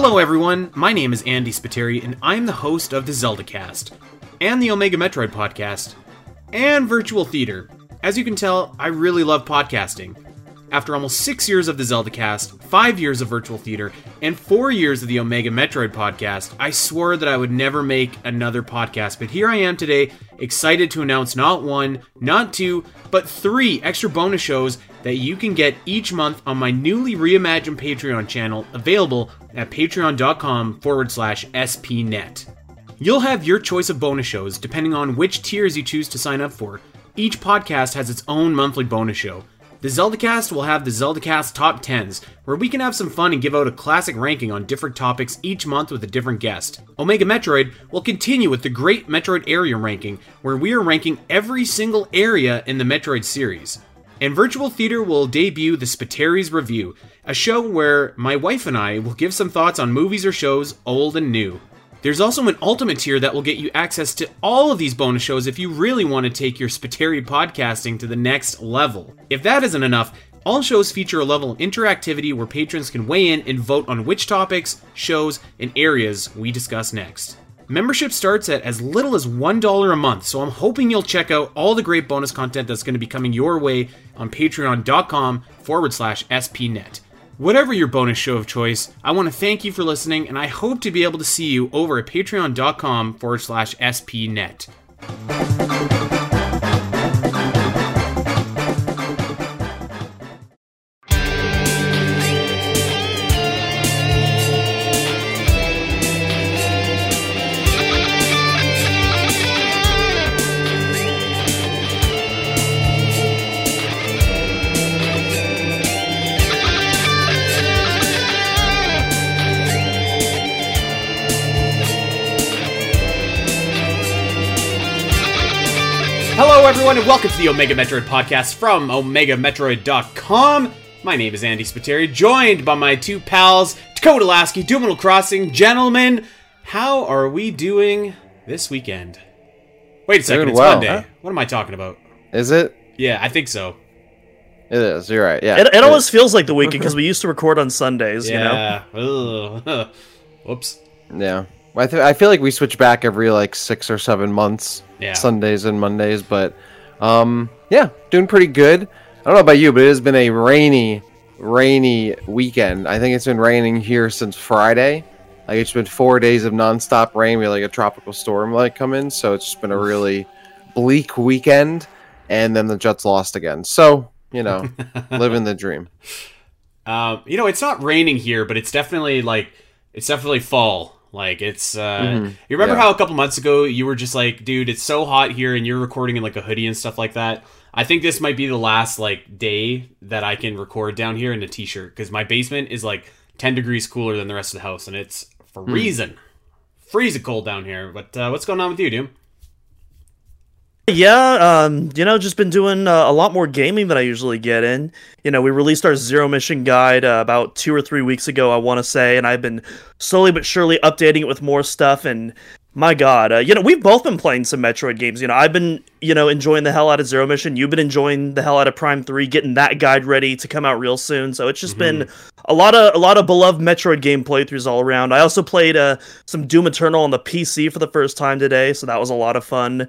Hello, everyone. My name is Andy Spiteri, and I'm the host of the Zelda Cast, and the Omega Metroid podcast, and Virtual Theater. As you can tell, I really love podcasting. After almost six years of the Zelda Cast, five years of Virtual Theater, and four years of the Omega Metroid podcast, I swore that I would never make another podcast. But here I am today, excited to announce not one, not two, but three extra bonus shows that you can get each month on my newly reimagined Patreon channel, available at patreon.com forward slash spnet. You'll have your choice of bonus shows depending on which tiers you choose to sign up for. Each podcast has its own monthly bonus show. The ZeldaCast will have the ZeldaCast Top 10s, where we can have some fun and give out a classic ranking on different topics each month with a different guest. Omega Metroid will continue with the Great Metroid Area Ranking, where we are ranking every single area in the Metroid series. And Virtual Theater will debut the Spiteri's Review, a show where my wife and I will give some thoughts on movies or shows, old and new. There's also an ultimate tier that will get you access to all of these bonus shows if you really want to take your Spiteri podcasting to the next level. If that isn't enough, all shows feature a level of interactivity where patrons can weigh in and vote on which topics, shows, and areas we discuss next. Membership starts at as little as $1 a month, so I'm hoping you'll check out all the great bonus content that's going to be coming your way on patreon.com forward slash spnet. Whatever your bonus show of choice, I want to thank you for listening, and I hope to be able to see you over at patreon.com forward slash spnet. Everyone, and welcome to the Omega Metroid podcast from OmegaMetroid.com. My name is Andy Spiteri, joined by my two pals, Dakota Lasky, Doom Crossing. Gentlemen, how are we doing this weekend? Wait a second, Doing it's well, Monday. huh? What am I talking about? Is it? Yeah, I think so. It is. You're right. Yeah. It, it almost feels like the weekend because we used to record on Sundays, you know? Yeah. Ugh. Whoops. Yeah. I, th- I feel like we switch back every like six or seven months. Yeah. Sundays and Mondays, but um, yeah, doing pretty good. I don't know about you, but it has been a rainy, rainy weekend. I think it's been raining here since Friday. Like it's been four days of nonstop rain. We had like a tropical storm like come in, so it's just been a really bleak weekend. And then the Jets lost again. So you know, living the dream. Um, you know, it's not raining here, but it's definitely like it's definitely fall. Like it's uh Mhm. you remember Yeah. how a couple months ago you were just like, dude, it's so hot here and you're recording in like a hoodie and stuff like that. I think this might be the last like day that I can record down here in a t-shirt because my basement is like 10 degrees cooler than the rest of the house and it's Hmm. freezing. Freezing cold down here. But uh, what's going on with you, Doom? Yeah, um, you know, just been doing uh, a lot more gaming than I usually get in. You know, we released our Zero Mission Guide uh, about two or three weeks ago, I want to say, and I've been slowly but surely updating it with more stuff. And my God, uh, you know, we've both been playing some Metroid games. You know, I've been, you know, enjoying the hell out of Zero Mission. You've been enjoying the hell out of Prime Three, getting that guide ready to come out real soon. So it's just been a lot of a lot of beloved Metroid game playthroughs all around. I also played uh, some Doom Eternal on the PC for the first time today, so that was a lot of fun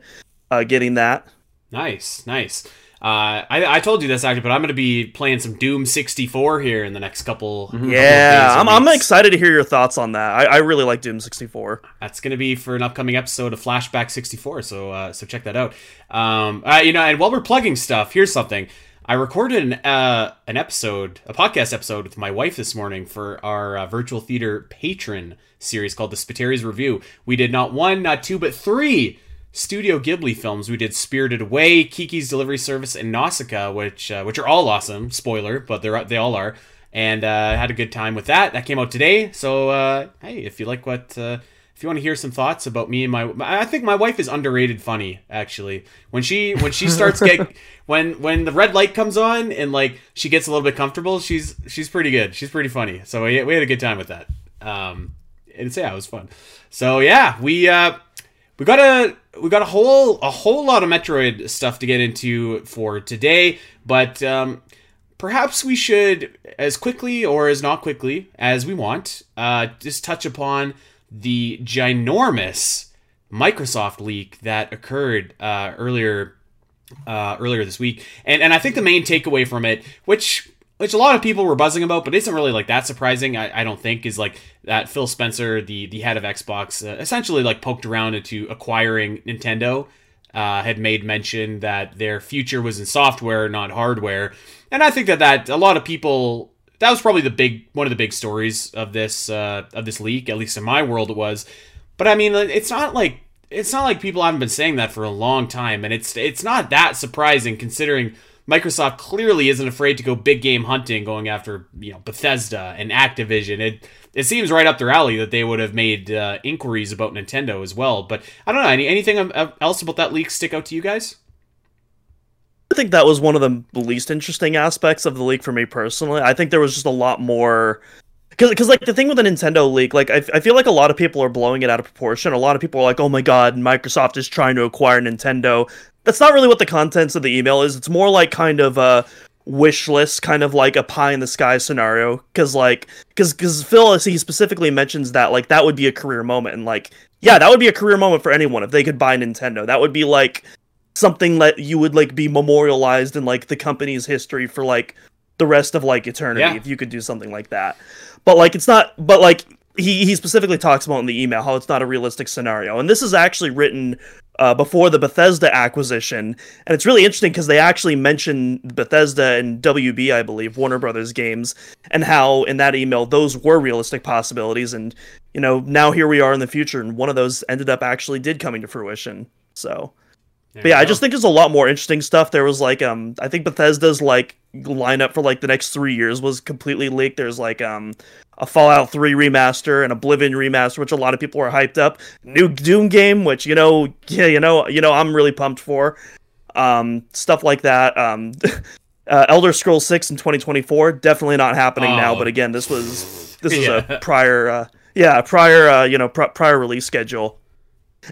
uh, getting that. Nice, nice. Uh, I, I told you this actually, but I'm going to be playing some Doom 64 here in the next couple. couple of Yeah, or I'm, I'm excited to hear your thoughts on that. I, I really like Doom 64. That's going to be for an upcoming episode of Flashback 64. So uh, so check that out. Um, uh, you know, and while we're plugging stuff, here's something. I recorded an uh, an episode, a podcast episode with my wife this morning for our uh, virtual theater patron series called the Spiteri's Review. We did not one, not two, but three Studio Ghibli films. We did Spirited Away, Kiki's Delivery Service, and Nausicaa, which uh, which are all awesome. Spoiler, but they're they all are. And uh, had a good time with that. That came out today. So uh, hey, if you like what. Uh, if you want to hear some thoughts about me and my, I think my wife is underrated funny. Actually, when she when she starts get when when the red light comes on and like she gets a little bit comfortable, she's she's pretty good. She's pretty funny. So we, we had a good time with that. Um, and so, yeah, it was fun. So yeah, we uh we got a we got a whole a whole lot of Metroid stuff to get into for today, but um perhaps we should, as quickly or as not quickly as we want, uh, just touch upon the ginormous Microsoft leak that occurred uh, earlier uh, earlier this week, and and I think the main takeaway from it, which which a lot of people were buzzing about, but isn't really like that surprising. I, I don't think is like that Phil Spencer, the the head of Xbox, uh, essentially like poked around into acquiring Nintendo. Uh, had made mention that their future was in software, not hardware, and I think that that a lot of people that was probably the big one of the big stories of this uh, of this leak, at least in my world it was. But I mean, it's not like it's not like people haven't been saying that for a long time, and it's it's not that surprising considering Microsoft clearly isn't afraid to go big game hunting, going after you know Bethesda and Activision. It it seems right up their alley that they would have made uh, inquiries about Nintendo as well. But I don't know. Any anything else about that leak stick out to you guys? I think that was one of the least interesting aspects of the leak for me personally. I think there was just a lot more because like the thing with the Nintendo leak, like I, I feel like a lot of people are blowing it out of proportion. A lot of people are like, "Oh my god, Microsoft is trying to acquire Nintendo." That's not really what the contents of the email is. It's more like kind of a wish list, kind of like a pie in the sky scenario. Because like because because Phil he specifically mentions that like that would be a career moment, and like yeah, that would be a career moment for anyone if they could buy Nintendo. That would be like something that you would like be memorialized in like the company's history for like the rest of like eternity yeah. if you could do something like that. But like it's not but like he he specifically talks about in the email how it's not a realistic scenario. And this is actually written uh, before the Bethesda acquisition, and it's really interesting because they actually mention Bethesda and WB, I believe, Warner Brothers games, and how in that email those were realistic possibilities. And you know, now here we are in the future, and one of those ended up actually did coming to fruition. So but yeah, I just think there's a lot more interesting stuff. There was like um I think Bethesda's like lineup for like the next three years was completely leaked. There's like um a Fallout 3 remaster and Oblivion remaster, which a lot of people are hyped up. New Doom game, which you know, yeah, you know, you know, I'm really pumped for. Um, stuff like that. Um, uh, Elder Scrolls 6 in 2024, definitely not happening oh. now. But again, this was this was yeah. a prior, uh, yeah, prior, uh, you know, pr- prior release schedule.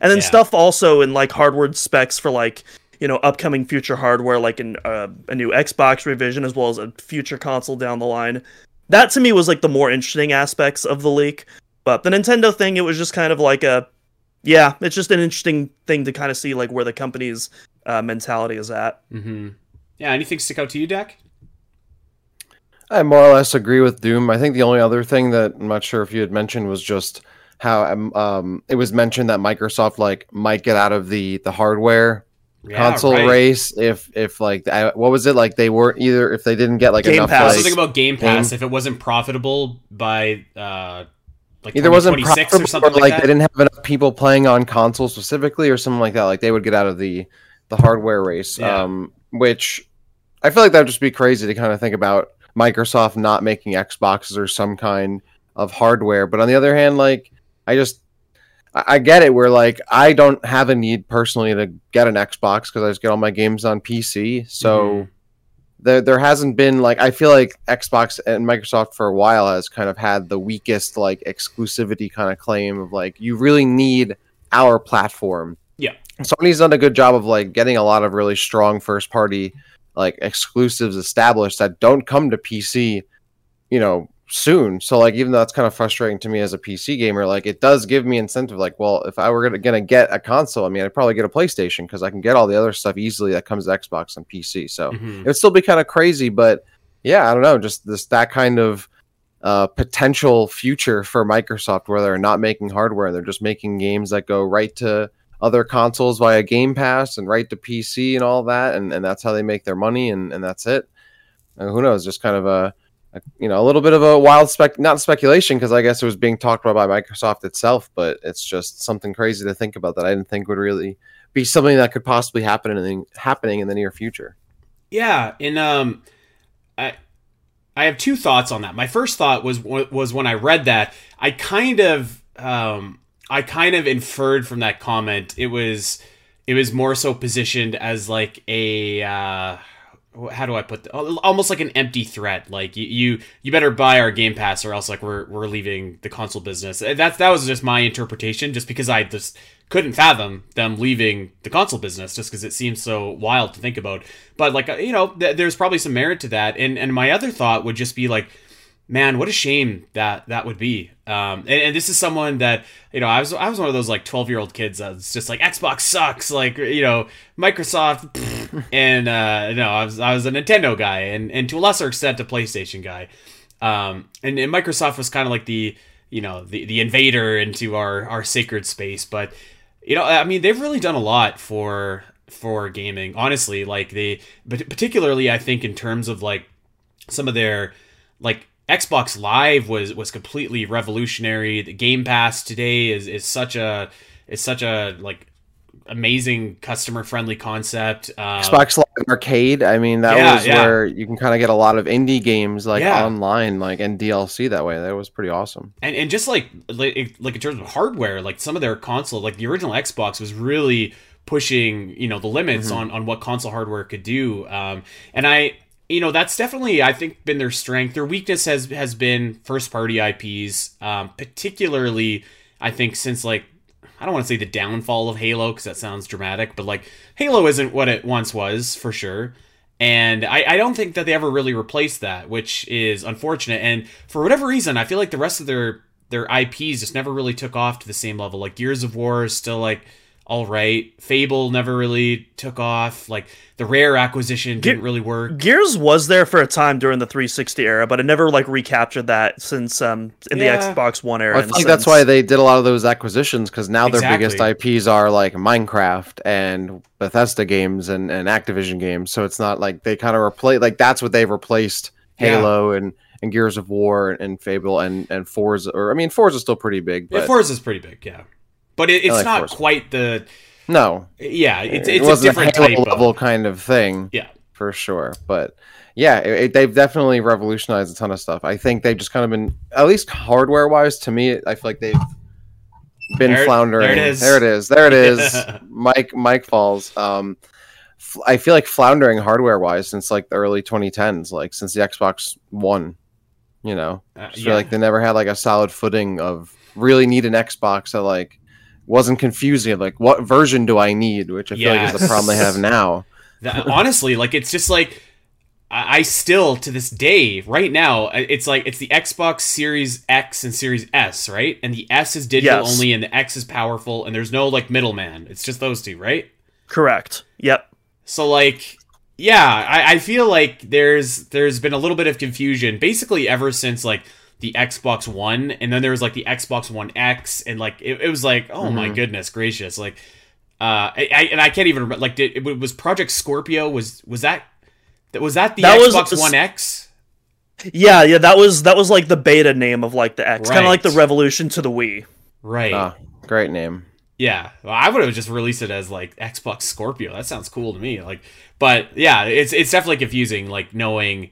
And then yeah. stuff also in like hardware specs for like you know upcoming future hardware, like in uh, a new Xbox revision as well as a future console down the line. That to me was like the more interesting aspects of the leak. But the Nintendo thing, it was just kind of like a yeah, it's just an interesting thing to kind of see like where the company's uh, mentality is at. Mm-hmm. Yeah, anything stick out to you, Dak? I more or less agree with Doom. I think the only other thing that I'm not sure if you had mentioned was just how um, um, it was mentioned that Microsoft like might get out of the the hardware yeah, console right. race if if like what was it like they weren't either if they didn't get like Game enough Pass. like, something about Game Pass game. if it wasn't profitable by uh like either wasn't profitable or something or, like, like they didn't have enough people playing on console specifically or something like that like they would get out of the the hardware race yeah. um which I feel like that would just be crazy to kind of think about Microsoft not making Xboxes or some kind of hardware but on the other hand like I just I get it. Where like I don't have a need personally to get an Xbox because I just get all my games on PC. So mm-hmm. there there hasn't been like I feel like Xbox and Microsoft for a while has kind of had the weakest like exclusivity kind of claim of like you really need our platform. Yeah. Sony's done a good job of like getting a lot of really strong first party like exclusives established that don't come to PC, you know, soon. So like even though that's kind of frustrating to me as a PC gamer, like it does give me incentive. Like, well, if I were gonna, gonna get a console, I mean, I'd probably get a PlayStation because I can get all the other stuff easily that comes to Xbox and PC. So mm-hmm. it'd still be kind of crazy, but yeah, I don't know, just this that kind of uh, potential future for Microsoft where they're not making hardware, they're just making games that go right to other consoles via Game Pass and right to PC and all that, and, and that's how they make their money, and, and that's it. And who knows? Just kind of a you know a little bit of a wild spec not speculation because i guess it was being talked about by microsoft itself but it's just something crazy to think about that i didn't think would really be something that could possibly happen in the, happening in the near future. Yeah and um i i have two thoughts on that. My first thought was was when i read that i kind of um i kind of inferred from that comment it was it was more so positioned as like a uh how do I put the, almost like an empty threat. Like you, you, you better buy our Game Pass, or else like we're we're leaving the console business. That's that was just my interpretation, just because I just couldn't fathom them leaving the console business, just because it seems so wild to think about. But like uh, you know, th- there's probably some merit to that. And and my other thought would just be like man, what a shame that that would be. Um, and, and, this is someone that you know, I was I was one of those like twelve year old kids that's just like Xbox sucks, like you know, Microsoft, and uh, no, I was I was a Nintendo guy, and and to a lesser extent a PlayStation guy. Um, and, and Microsoft was kind of like the you know the the invader into our our sacred space, but you know, I mean, they've really done a lot for for gaming. Honestly, like they, but particularly I think in terms of like some of their like Xbox Live was was completely revolutionary. The Game Pass today is is such a is such a like amazing customer friendly concept. Uh, Xbox Live Arcade. I mean, that yeah, was yeah. where you can kind of get a lot of indie games like yeah. online, like and DLC that way. That was pretty awesome. And and just like like like in terms of hardware, like some of their console, like the original Xbox was really pushing you know the limits mm-hmm. on on what console hardware could do. Um, and I you know that's definitely I think been their strength. Their weakness has has been first party IPs, um, particularly I think since like I don't want to say the downfall of Halo because that sounds dramatic, but like Halo isn't what it once was for sure. And I, I don't think that they ever really replaced that, which is unfortunate. And for whatever reason, I feel like the rest of their their IPs just never really took off to the same level. Like Gears of War is still like all right. Fable never really took off. Like the rare acquisition didn't Ge- really work. Gears was there for a time during the 360 era, but it never like recaptured that since um in yeah. the Xbox One era. Well, I think that's why they did a lot of those acquisitions because now exactly. their biggest IPs are like Minecraft and Bethesda games and, and Activision games. So it's not like they kind of replace like that's what they've replaced Halo yeah. and and Gears of War and, and Fable and and Forza or I mean Forza is still pretty big. But... Yeah, Forza is pretty big. Yeah but it, it's like not quite the. No. Yeah, it's it's it a different a type level of... kind of thing. Yeah, for sure. But yeah, it, it, they've definitely revolutionized a ton of stuff. I think they've just kind of been, at least hardware wise, to me, I feel like they've been there, floundering. There it is. There it is. There it is. Mike Mike falls. Um, I feel like floundering hardware wise since like the early 2010s, like since the Xbox One. You know, uh, yeah. feel like they never had like a solid footing of really need an Xbox that like wasn't confusing. Like, what version do I need? Which I feel yes. like is the problem they have now. That, honestly, like it's just like I, I still to this day, right now, uh, it's like it's the Xbox Series X and Series S, right? And the S is digital yes. only, and the X is powerful, and there's no like middleman. It's just those two, right? Correct. Yep. So like yeah, I, I feel like there's there's been a little bit of confusion basically ever since like the Xbox One, and then there was like the Xbox One X, and like it, it was like, oh mm-hmm. my goodness gracious, like, uh, I, I, and I can't even remember. Like, did it was Project Scorpio? Was was that was that the that Xbox was, One X? Yeah, yeah, that was that was like the beta name of like the X, right. kind of like the Revolution to the Wii. Right. Oh, great name. Yeah, well, I would have just released it as like Xbox Scorpio. That sounds cool to me. Like, but yeah, it's it's definitely confusing. Like knowing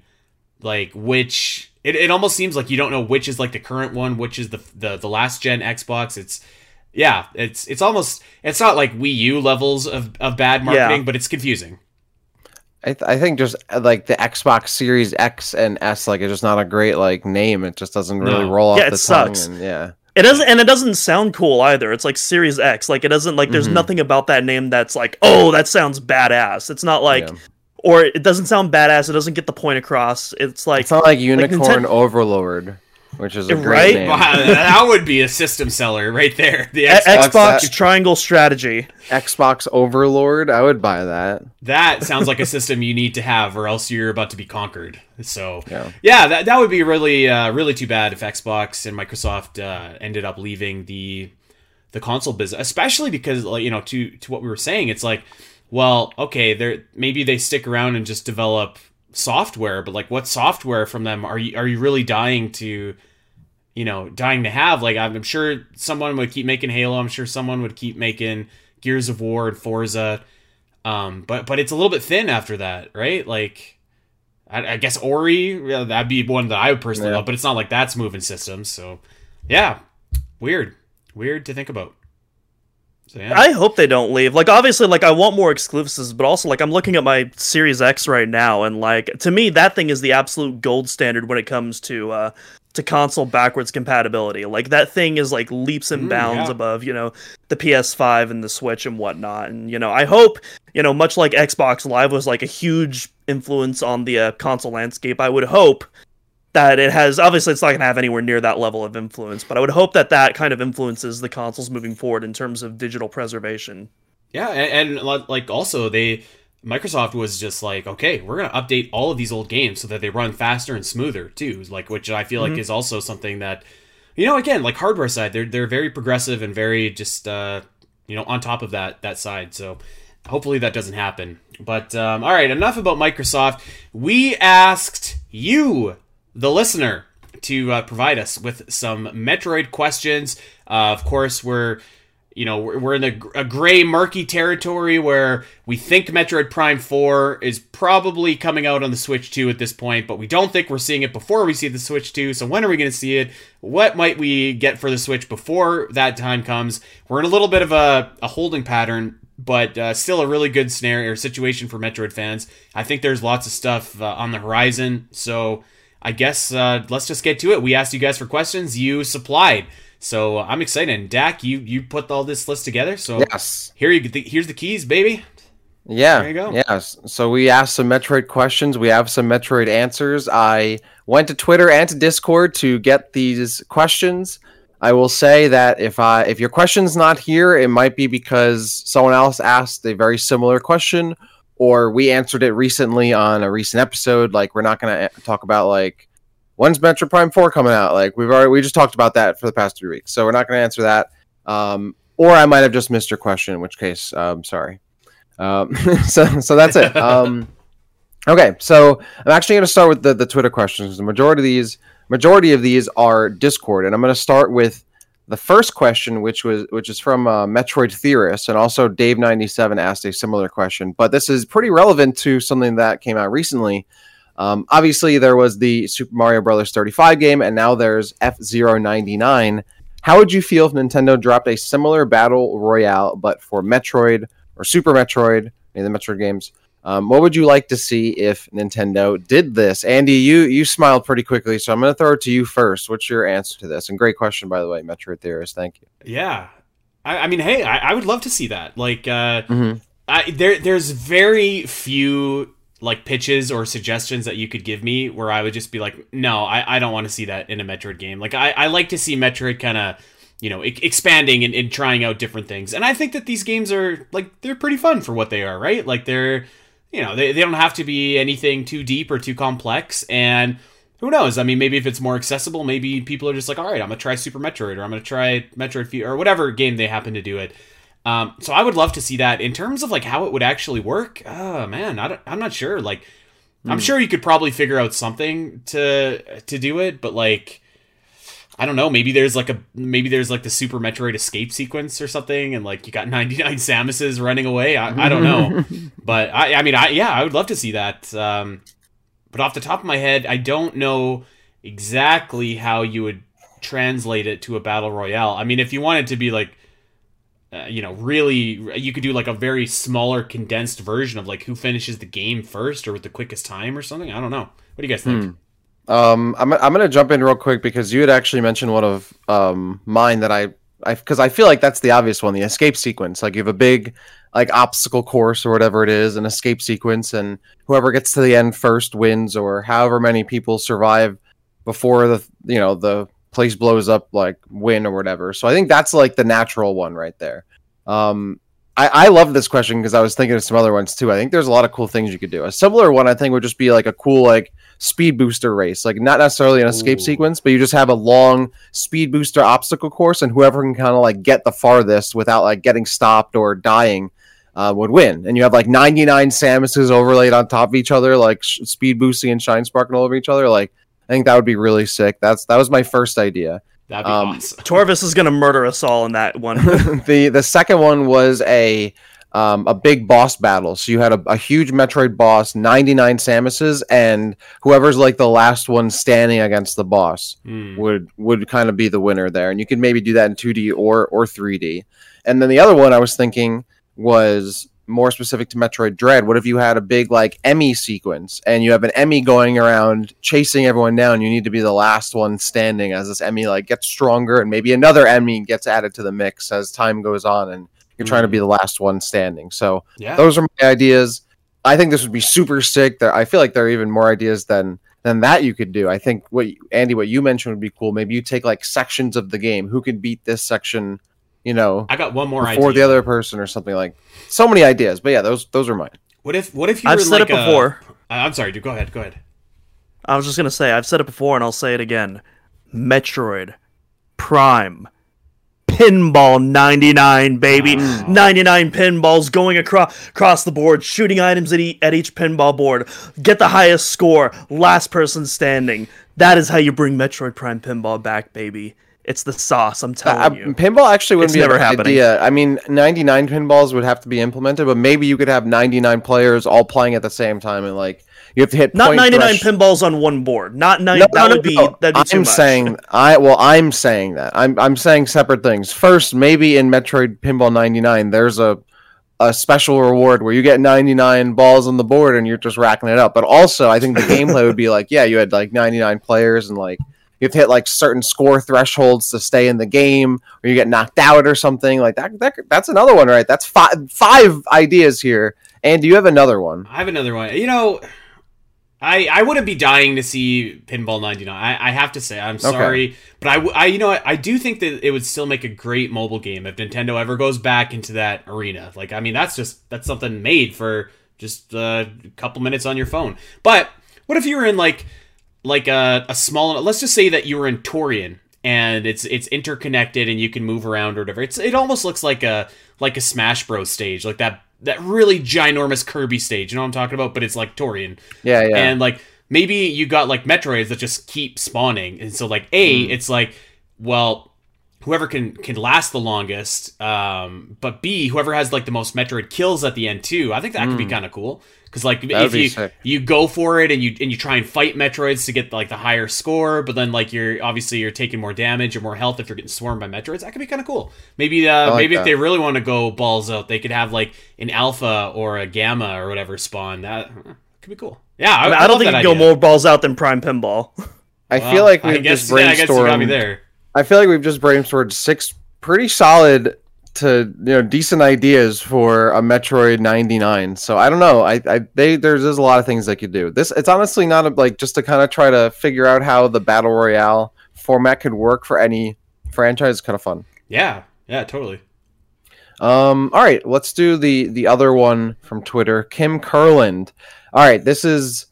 like which it, it almost seems like you don't know which is like the current one, which is the the, the last gen Xbox. It's yeah, it's it's almost it's not like Wii U levels of, of bad marketing, yeah. but it's confusing. I, th- I think just uh, like the Xbox Series X and S, like it's just not a great like name. It just doesn't really no. roll off yeah, the sucks. And, yeah, it doesn't, and it doesn't sound cool either. It's like Series X. Like it doesn't like. There's mm-hmm. nothing about that name that's like, oh, that sounds badass. It's not like yeah or it doesn't sound badass. It doesn't get the point across. It's like it's not like Unicorn like Ninten- Overlord, which is a great right? name. Wow, that would be a system seller right there. The Xbox, Xbox Triangle Strategy, Xbox Overlord. I would buy that. That sounds like a system you need to have, or else you're about to be conquered. So yeah, yeah that that would be really uh, really too bad if Xbox and Microsoft uh, ended up leaving the the console business, especially because like you know to to what we were saying, it's like well, okay, they maybe they stick around and just develop software, but like what software from them are you are you really dying to you know, dying to have? Like I'm sure someone would keep making Halo, I'm sure someone would keep making Gears of War and Forza. Um, but but it's a little bit thin after that, right? Like I, I guess Ori, yeah, that'd be one that I would personally yeah. love, but it's not like that's moving systems. So yeah, weird, weird to think about. So yeah. I hope they don't leave. Like obviously like I want more exclusives, but also like I'm looking at my Series X right now and like to me that thing is the absolute gold standard when it comes to uh to console backwards compatibility. Like that thing is like leaps and Mm, bounds yeah. above, you know, the PS5 and the Switch and whatnot. And you know, I hope, you know, much like Xbox Live was like a huge influence on the uh, console landscape, I would hope that it has obviously it's not going to have anywhere near that level of influence, but I would hope that that kind of influences the consoles moving forward in terms of digital preservation. Yeah, and, and like also they Microsoft was just like, okay, we're gonna update all of these old games so that they run faster and smoother too. Like, which I feel Mhm. like is also something that, you know, again, like hardware side, they're they're very progressive and very just uh, you know on top of that that side. So hopefully that doesn't happen. But um, all right, enough about Microsoft. We asked you, the listener, to uh, provide us with some Metroid questions. Uh, of course, we're you know we're, in a, a gray murky territory where we think metroid prime 4 is probably coming out on the switch 2 at this point but we don't think we're seeing it before we see the switch 2 so when are we going to see it? What might we get for the switch before that time comes? We're in a little bit of a, a holding pattern but uh, still a really good scenario or situation for metroid fans. I think there's lots of stuff uh, on the horizon. So i guess uh, let's just get to it we asked you guys for questions you supplied so I'm excited. And Dak, you you put all this list together. So Yes. here you the, here's the keys, baby. Yeah. There you go. Yes. So we asked some Metroid questions. We have some Metroid answers. I went to Twitter and to Discord to get these questions. I will say that if I if your question's not here, it might be because someone else asked a very similar question, or we answered it recently on a recent episode. Like we're not going to talk about like when's Metroid Prime Four coming out. Like we've already we just talked about that for the past three weeks, so we're not going to answer that. Um, or I might have just missed your question, in which case, um, sorry. Um, so so that's it. Um, okay, so I'm actually going to start with the, the Twitter questions. The majority of these majority of these are Discord, and I'm going to start with the first question, which was which is from uh, Metroid Theorist, and also Dave97 asked a similar question, but this is pretty relevant to something that came out recently. Um, obviously, there was the Super Mario Brothers 35 game, and now there's F Zero 99. How would you feel if Nintendo dropped a similar battle royale, but for Metroid or Super Metroid, any of the Metroid games? Um, what would you like to see if Nintendo did this? Andy, you you smiled pretty quickly, so I'm going to throw it to you first. What's your answer to this? And great question, by the way, Metroid theorist. Thank you. Yeah, I, I mean, hey, I, I would love to see that. Like, uh, Mhm. I, there there's very few like pitches or suggestions that you could give me where I would just be like, no, I, I don't want to see that in a Metroid game. Like, I, I like to see Metroid kind of you know e- expanding and, and trying out different things. And I think that these games are like they're pretty fun for what they are, right? Like they're you know they, they don't have to be anything too deep or too complex and who knows? I mean maybe if it's more accessible maybe people are just like all right i'm gonna try super metroid or i'm gonna try metroid Fu- or whatever game they happen to do it. Um, so i would love to see that. In terms of like how it would actually work oh man I i'm not sure. Like i'm sure you could probably figure out something to to do it but like I don't know. Maybe there's like a maybe there's like the Super Metroid escape sequence or something, and like you got 99 Samuses running away. I, I don't know, but I I mean I yeah I would love to see that. Um, but off the top of my head, I don't know exactly how you would translate it to a battle royale. I mean, if you wanted to be like, uh, you know, really, you could do like a very smaller, condensed version of like who finishes the game first or with the quickest time or something. I don't know. What do you guys think? Um, I'm I'm gonna jump in real quick because you had actually mentioned one of um mine that I I because I feel like that's the obvious one, the escape sequence. Like you have a big like obstacle course or whatever it is, an escape sequence, and whoever gets to the end first wins, or however many people survive before the you know the place blows up, like win or whatever. So I think that's like the natural one right there. Um, I, I love this question because I was thinking of some other ones too. I think there's a lot of cool things you could do. A similar one I think would just be like a cool like speed booster race, like not necessarily an escape Ooh. sequence, but you just have a long speed booster obstacle course, and whoever can kind of like get the farthest without like getting stopped or dying uh, would win. And you have like 99 Samuses overlaid on top of each other, like sh- speed boosting and shine sparking all over each other. Like I think that would be really sick. That's that was my first idea. That'd be Um, awesome. Torvis is gonna murder us all in that one. the the second one was a um, a big boss battle. So you had a, a huge Metroid boss, 99 Samuses, and whoever's like the last one standing against the boss Hmm. would would kind of be the winner there. And you could maybe do that in 2D or or 3D. And then the other one I was thinking was more specific to Metroid Dread. What if you had a big like E.M.M.I. sequence and you have an E.M.M.I. going around chasing everyone down? You need to be the last one standing as this E.M.M.I. like gets stronger and maybe another E.M.M.I. gets added to the mix as time goes on and you're trying to be mm-hmm. the last one standing. So Yeah. those are my ideas. I think this would be super sick. There, I feel like there are even more ideas than than that you could do. I think what you- Andy, what you mentioned would be cool. Maybe you take like sections of the game. Who could beat this section? You know, I got one more before idea. the other person or something like. So many ideas, but yeah, those those are mine. What if what if you I've were said like it before. I- I'm sorry, dude. Go ahead. Go ahead. I was just gonna say I've said it before and I'll say it again. Metroid Prime Pinball 99 baby. 99 pinballs going across across the board, shooting items at, e- at each pinball board. Get the highest score, last person standing. That is how you bring Metroid Prime Pinball back, baby. It's the sauce, I'm telling Uh, you. pinball actually wouldn't It's be a never happening. idea. I mean, 99 pinballs would have to be implemented, but maybe you could have 99 players all playing at the same time and like you have to hit Not point 99 thresh- pinballs on one board. Not nine. No, that no, would be no. that'd be I'm much. saying I well, I'm saying that. I'm I'm saying separate things. First, maybe in Metroid Pinball 99, there's a a special reward where you get 99 balls on the board and you're just racking it up. But also, I think the gameplay would be like, yeah, you had like 99 players and like you have to hit like certain score thresholds to stay in the game, or you get knocked out or something like that. that that's another one, right? That's five five ideas here. And do you have another one? I have another one. You know, I I wouldn't be dying to see Pinball 99. I, I have to say, I'm sorry, but I, I you know what, I do think that it would still make a great mobile game if Nintendo ever goes back into that arena. Like, I mean, that's just that's something made for just uh, a couple minutes on your phone. But what if you were in like like a, a small let's just say that you were in Tourian and it's it's interconnected and you can move around or whatever. It's it almost looks like a like a Smash Bros stage, like that that really ginormous Kirby stage. You know what I'm talking about? But it's like Tourian. Yeah, yeah. And like maybe you got like Metroids that just keep spawning. And so like A, Hmm. it's like, well, whoever can can last the longest. Um, but B, whoever has like the most Metroid kills at the end too. I think that could be kind of cool. Because like. That'd if be you sick. you go for it and you and you try and fight Metroids to get like the higher score, but then like you're obviously you're taking more damage or more health if you're getting swarmed by Metroids. That could be kind of cool. Maybe uh, like maybe if they really want to go balls out, they could have like an alpha or a gamma or whatever spawn. That could be cool. Yeah, I, I, mean, I I don't think that you can go more balls out than Prime Pinball. I Well, feel like we've guess, just yeah, I guess you got me brainstormed there. I feel like we've just brainstormed six pretty solid to you know decent ideas for a Metroid 99. So I don't know. I, I they there's there's a lot of things they could do. This it's honestly not a, like just to kind of try to figure out how the battle royale format could work for any franchise. It's kind of fun. Yeah, yeah, totally. Um, all right, let's do the the other one from Twitter, Kim Curland. All right, this is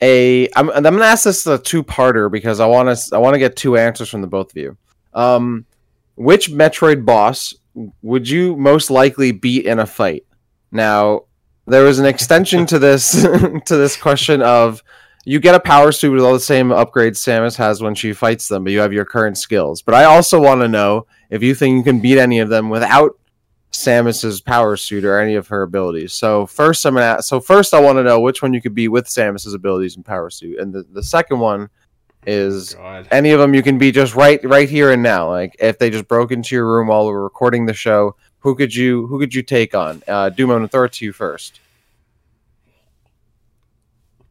a. I'm I'm gonna ask this a two parter because I want to I want to get two answers from the both of you. Um, which Metroid boss would you most likely beat in a fight? Now, there was an extension to this to this question of you get a power suit with all the same upgrades Samus has when she fights them, but you have your current skills. But I also want to know if you think you can beat any of them without Samus's power suit or any of her abilities. So first, I'm gonna. So first, I want to know which one you could beat with Samus's abilities and power suit, and the, the second one is God. any of them you can be just right right here and now. Like if they just broke into your room while we were recording the show, who could you who could you take on? Uh, Doom, I'm gonna throw it to you first.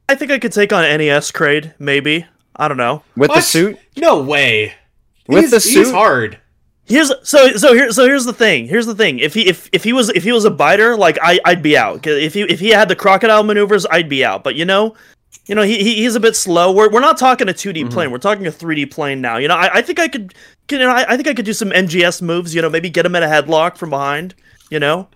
I think I could take on NES Kraid, maybe. I don't know. With the suit, No way. With he's, the he's suit? hard. Here's so so here so here's the thing. Here's the thing. If he if, if he was if he was a biter, like I I'd be out. 'Cause If he if he had the crocodile maneuvers, I'd be out. But you know, you know he, he he's a bit slow. We're we're not talking a 2D plane. We're talking a 3D plane now. You know, I, I think I could you know I, I think I could do some NGS moves. You know, maybe get him in a headlock from behind. You know,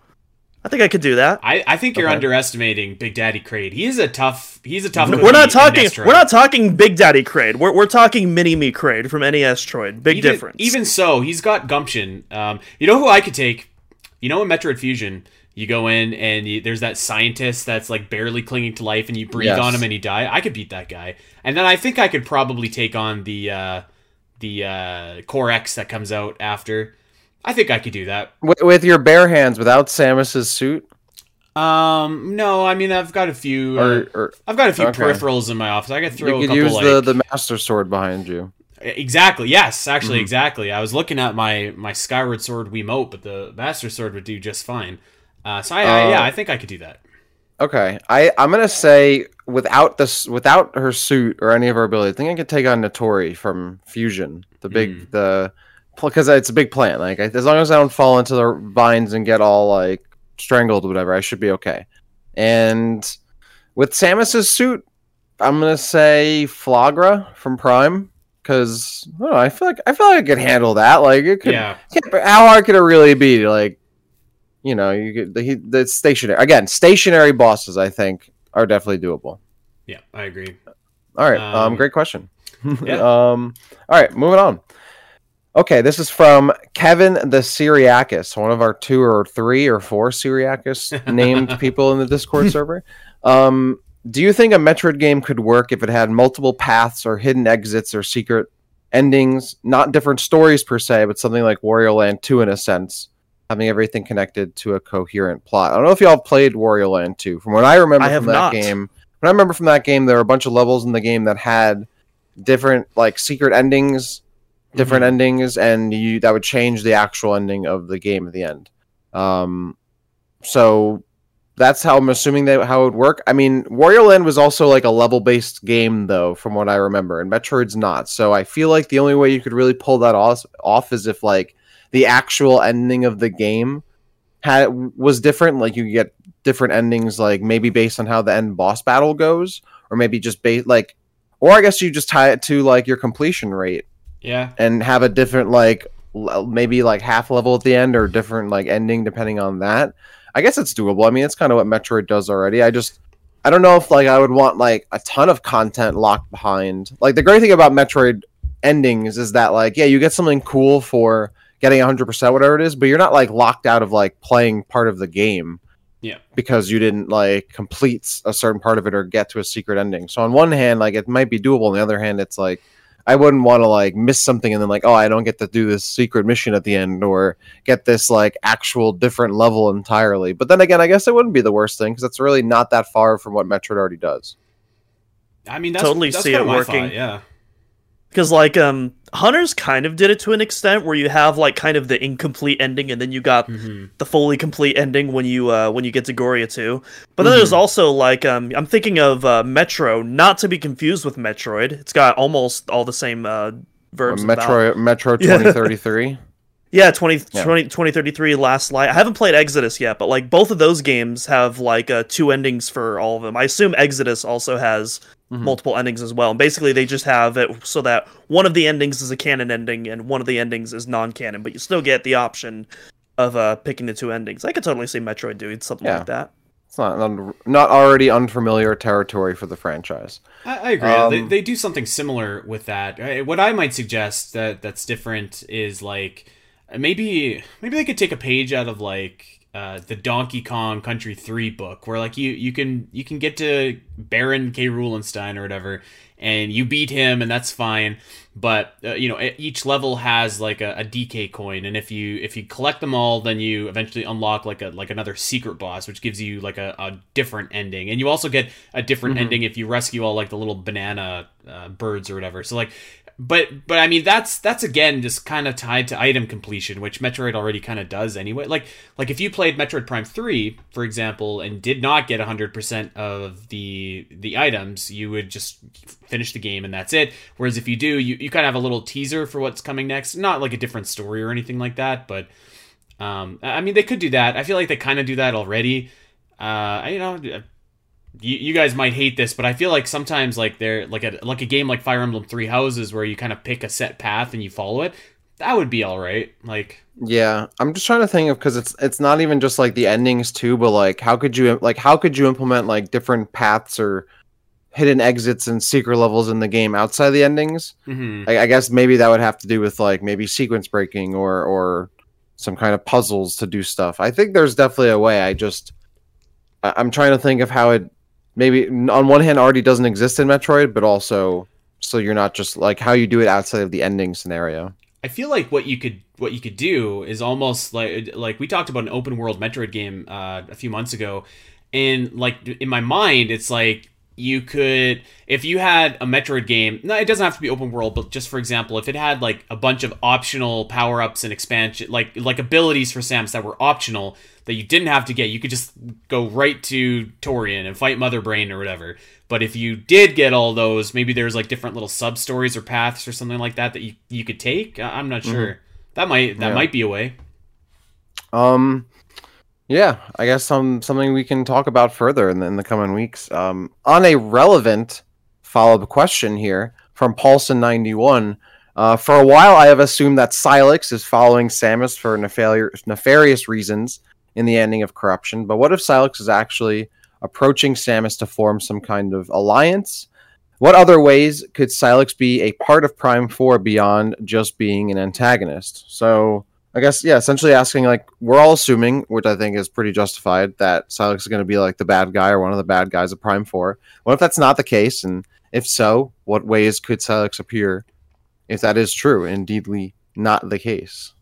I think I could do that. I, I think you're Okay. underestimating Big Daddy Kraid. He's a tough. He's a tough. We're not talking. We're not talking Big Daddy Kraid. We're we're talking Mini Me Kraid from NES Troid. Big even, difference. Even so, he's got gumption. Um, you know who I could take? You know in Metroid Fusion, you go in and you, there's that scientist that's like barely clinging to life, and you breathe Yes. on him and he die. I could beat that guy, and then I think I could probably take on the uh, the uh, Core X that comes out after. I think I could do that. with, with your bare hands without Samus's suit, Um, no, I mean I've got a few. Uh, or, or I've got a few Okay. peripherals in my office. I could throw you a could couple use like the the Master Sword behind you. exactly. Yes, actually, Mhm. exactly. I was looking at my my Skyward Sword Wiimote, but the Master Sword would do just fine. Uh, so I, I, Uh, yeah, I think I could do that. Okay, I I'm gonna say without this without her suit or any of her ability, I think I could take on Nettori from Fusion, the big Mm. the because it's a big plant. Like as long as I don't fall into the vines and get all like strangled, or whatever, I should be okay. And with Samus's suit, I'm gonna say Flaahgra from Prime because I, I feel like I feel like I could handle that. Like it could Yeah, how hard could it really be? Like, you know, you get the, he- the stationary again. Stationary bosses, I think, are definitely doable. yeah, I agree. All right, um, Um, great question. yeah. um, all right, moving on. Okay, this is from Kevin the Syriakis, one of our two or three or four Syriakis named people in the Discord server. Um, do you think a Metroid game could work if it had multiple paths or hidden exits or secret endings, not different stories per se, but something like Wario Land 2 in a sense, having everything connected to a coherent plot? I don't know if y'all played Wario Land 2. From what I remember I from have that not. game, what I remember from that game, there were a bunch of levels in the game that had different like secret endings, different Mhm. endings, and you that would change the actual ending of the game at the end. Um, so that's how I'm assuming that how it would work. I mean, Wario Land was also like a level based game though, from what I remember, and Metroid's not. So I feel like the only way you could really pull that off, off is if like the actual ending of the game had was different. Like you get different endings, like maybe based on how the end boss battle goes, or maybe just based like, or I guess you just tie it to like your completion rate Yeah, and have a different like maybe like half level at the end or different like ending depending on that. I guess it's doable. I mean, it's kind of what Metroid does already. I just I don't know if like I would want like a ton of content locked behind. Like the great thing about Metroid endings is that like yeah, you get something cool for getting 100% whatever it is, but you're not like locked out of like playing part of the game. Yeah. Because you didn't like complete a certain part of it or get to a secret ending. So on one hand, like it might be doable. On the other hand, it's like I wouldn't want to like miss something and then like, oh, I don't get to do this secret mission at the end or get this like actual different level entirely. But then again, I guess it wouldn't be the worst thing because it's really not that far from what Metroid already does. I mean that's Totally that's see kinda it working. thought, Yeah, Because like um Hunters kind of did it to an extent where you have like kind of the incomplete ending and then you got hmm the fully complete ending when you uh when you get to Gorea 2. But then there's Mhm. also like um I'm thinking of uh Metro, not to be confused with Metroid. It's got almost all the same uh verbs. and vowels. Metro Metro 2033. Yeah, 20, Yeah. 20 2033 Last Light. I haven't played Exodus yet, but like both of those games have like uh, two endings for all of them. I assume Exodus also has Mhm. multiple endings as well. And basically they just have it so that one of the endings is a canon ending and one of the endings is non-canon, but you still get the option of uh picking the two endings. I could totally see Metroid doing something Yeah. like that. It's not un- not already unfamiliar territory for the franchise. I, I agree. they, Um, they do something similar with that. What I might suggest that that's different is like maybe maybe they could take a page out of like uh, the Donkey Kong Country Three book, where like you you can you can get to Baron K. Roolenstein or whatever, and you beat him, and that's fine. But uh, you know each level has like a, a DK coin, and if you if you collect them all, then you eventually unlock like a like another secret boss, which gives you like a, a different ending, and you also get a different Mhm. ending if you rescue all like the little banana uh, birds or whatever. So like but but I mean that's that's again just kind of tied to item completion, which Metroid already kind of does anyway. Like like if you played Metroid Prime Three, for example, and did not get hundred percent of the the items, you would just finish the game and that's it. Whereas if you do, you, you kind of have a little teaser for what's coming next. Not like a different story or anything like that, but um, I mean they could do that. I feel like they kind of do that already. Uh, you know, you, you guys might hate this, but I feel like sometimes like they're like a like a game like Fire Emblem Three Houses where you kind of pick a set path and you follow it. That would be all right. Like Yeah, I'm just trying to think of because it's it's not even just like the endings too, but like how could you like how could you implement like different paths or hidden exits and secret levels in the game outside the endings? mhm. I, I guess maybe that would have to do with like maybe sequence breaking or or some kind of puzzles to do stuff. I think there's definitely a way. I just I- I'm trying to think of how it maybe on one hand already doesn't exist in Metroid, but also so you're not just like how you do it outside of the ending scenario. I feel like what you could what you could do is almost like like we talked about an open world Metroid game uh, a few months ago, and like in my mind, it's like you could if you had a Metroid game. No, it doesn't have to be open world, but just for example, if it had like a bunch of optional power ups and expansion, like like abilities for Samus that were optional that you didn't have to get, you could just go right to Tourian and fight Mother Brain or whatever. But if you did get all those, maybe there's like different little sub stories or paths or something like that that you, you could take. I'm not sure. Mm-hmm. That might that yeah. might be a way. Um, yeah, I guess some something we can talk about further in the, in the coming weeks. Um, on a relevant follow up question here from Paulson ninety one. Uh, for a while, I have assumed that Sylux is following Samus for nefarious, nefarious reasons in the ending of Corruption. But what if Sylux is actually approaching Samus to form some kind of alliance? What other ways could Sylux be a part of Prime 4 beyond just being an antagonist? So, I guess, yeah, essentially asking, like, we're all assuming, which I think is pretty justified, that Sylux is going to be like the bad guy or one of the bad guys of Prime 4. What if that's not the case? And if so, what ways could Sylux appear if that is true, indeedly not the case?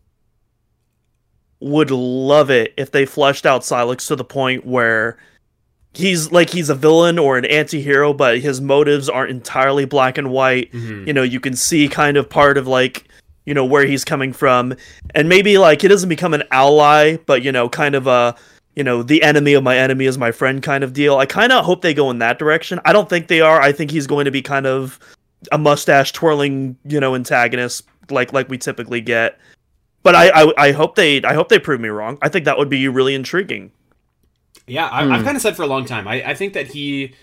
Would love it if they fleshed out Sylux to the point where he's like he's a villain or an anti-hero but his motives aren't entirely black and white mm-hmm. you know you can see kind of part of like you know where he's coming from. And maybe like he doesn't become an ally but you know kind of a you know the enemy of my enemy is my friend kind of deal. I kind of hope they go in that direction. I don't think they are. I think he's going to be kind of a mustache twirling you know antagonist like like we typically get. But I, I i hope they i hope they prove me wrong. I think that would be really intriguing. Yeah, I, have hmm. kind of said for a long time. I, I think that he,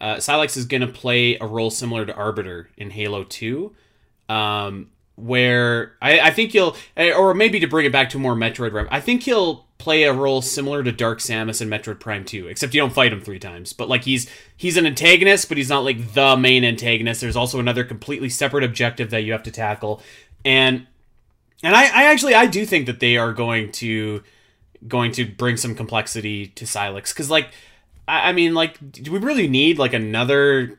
uh, Sylux is going to play a role similar to Arbiter in Halo Two, um, where I, I think he'll, eh, or maybe to bring it back to more Metroid. I think he'll play a role similar to Dark Samus in Metroid Prime Two, except you don't fight him three times. But like he's he's an antagonist, but he's not like the main antagonist. There's also another completely separate objective that you have to tackle, and and I, I actually I do think that they are going to going to bring some complexity to Sylux because like I, I mean like do we really need like another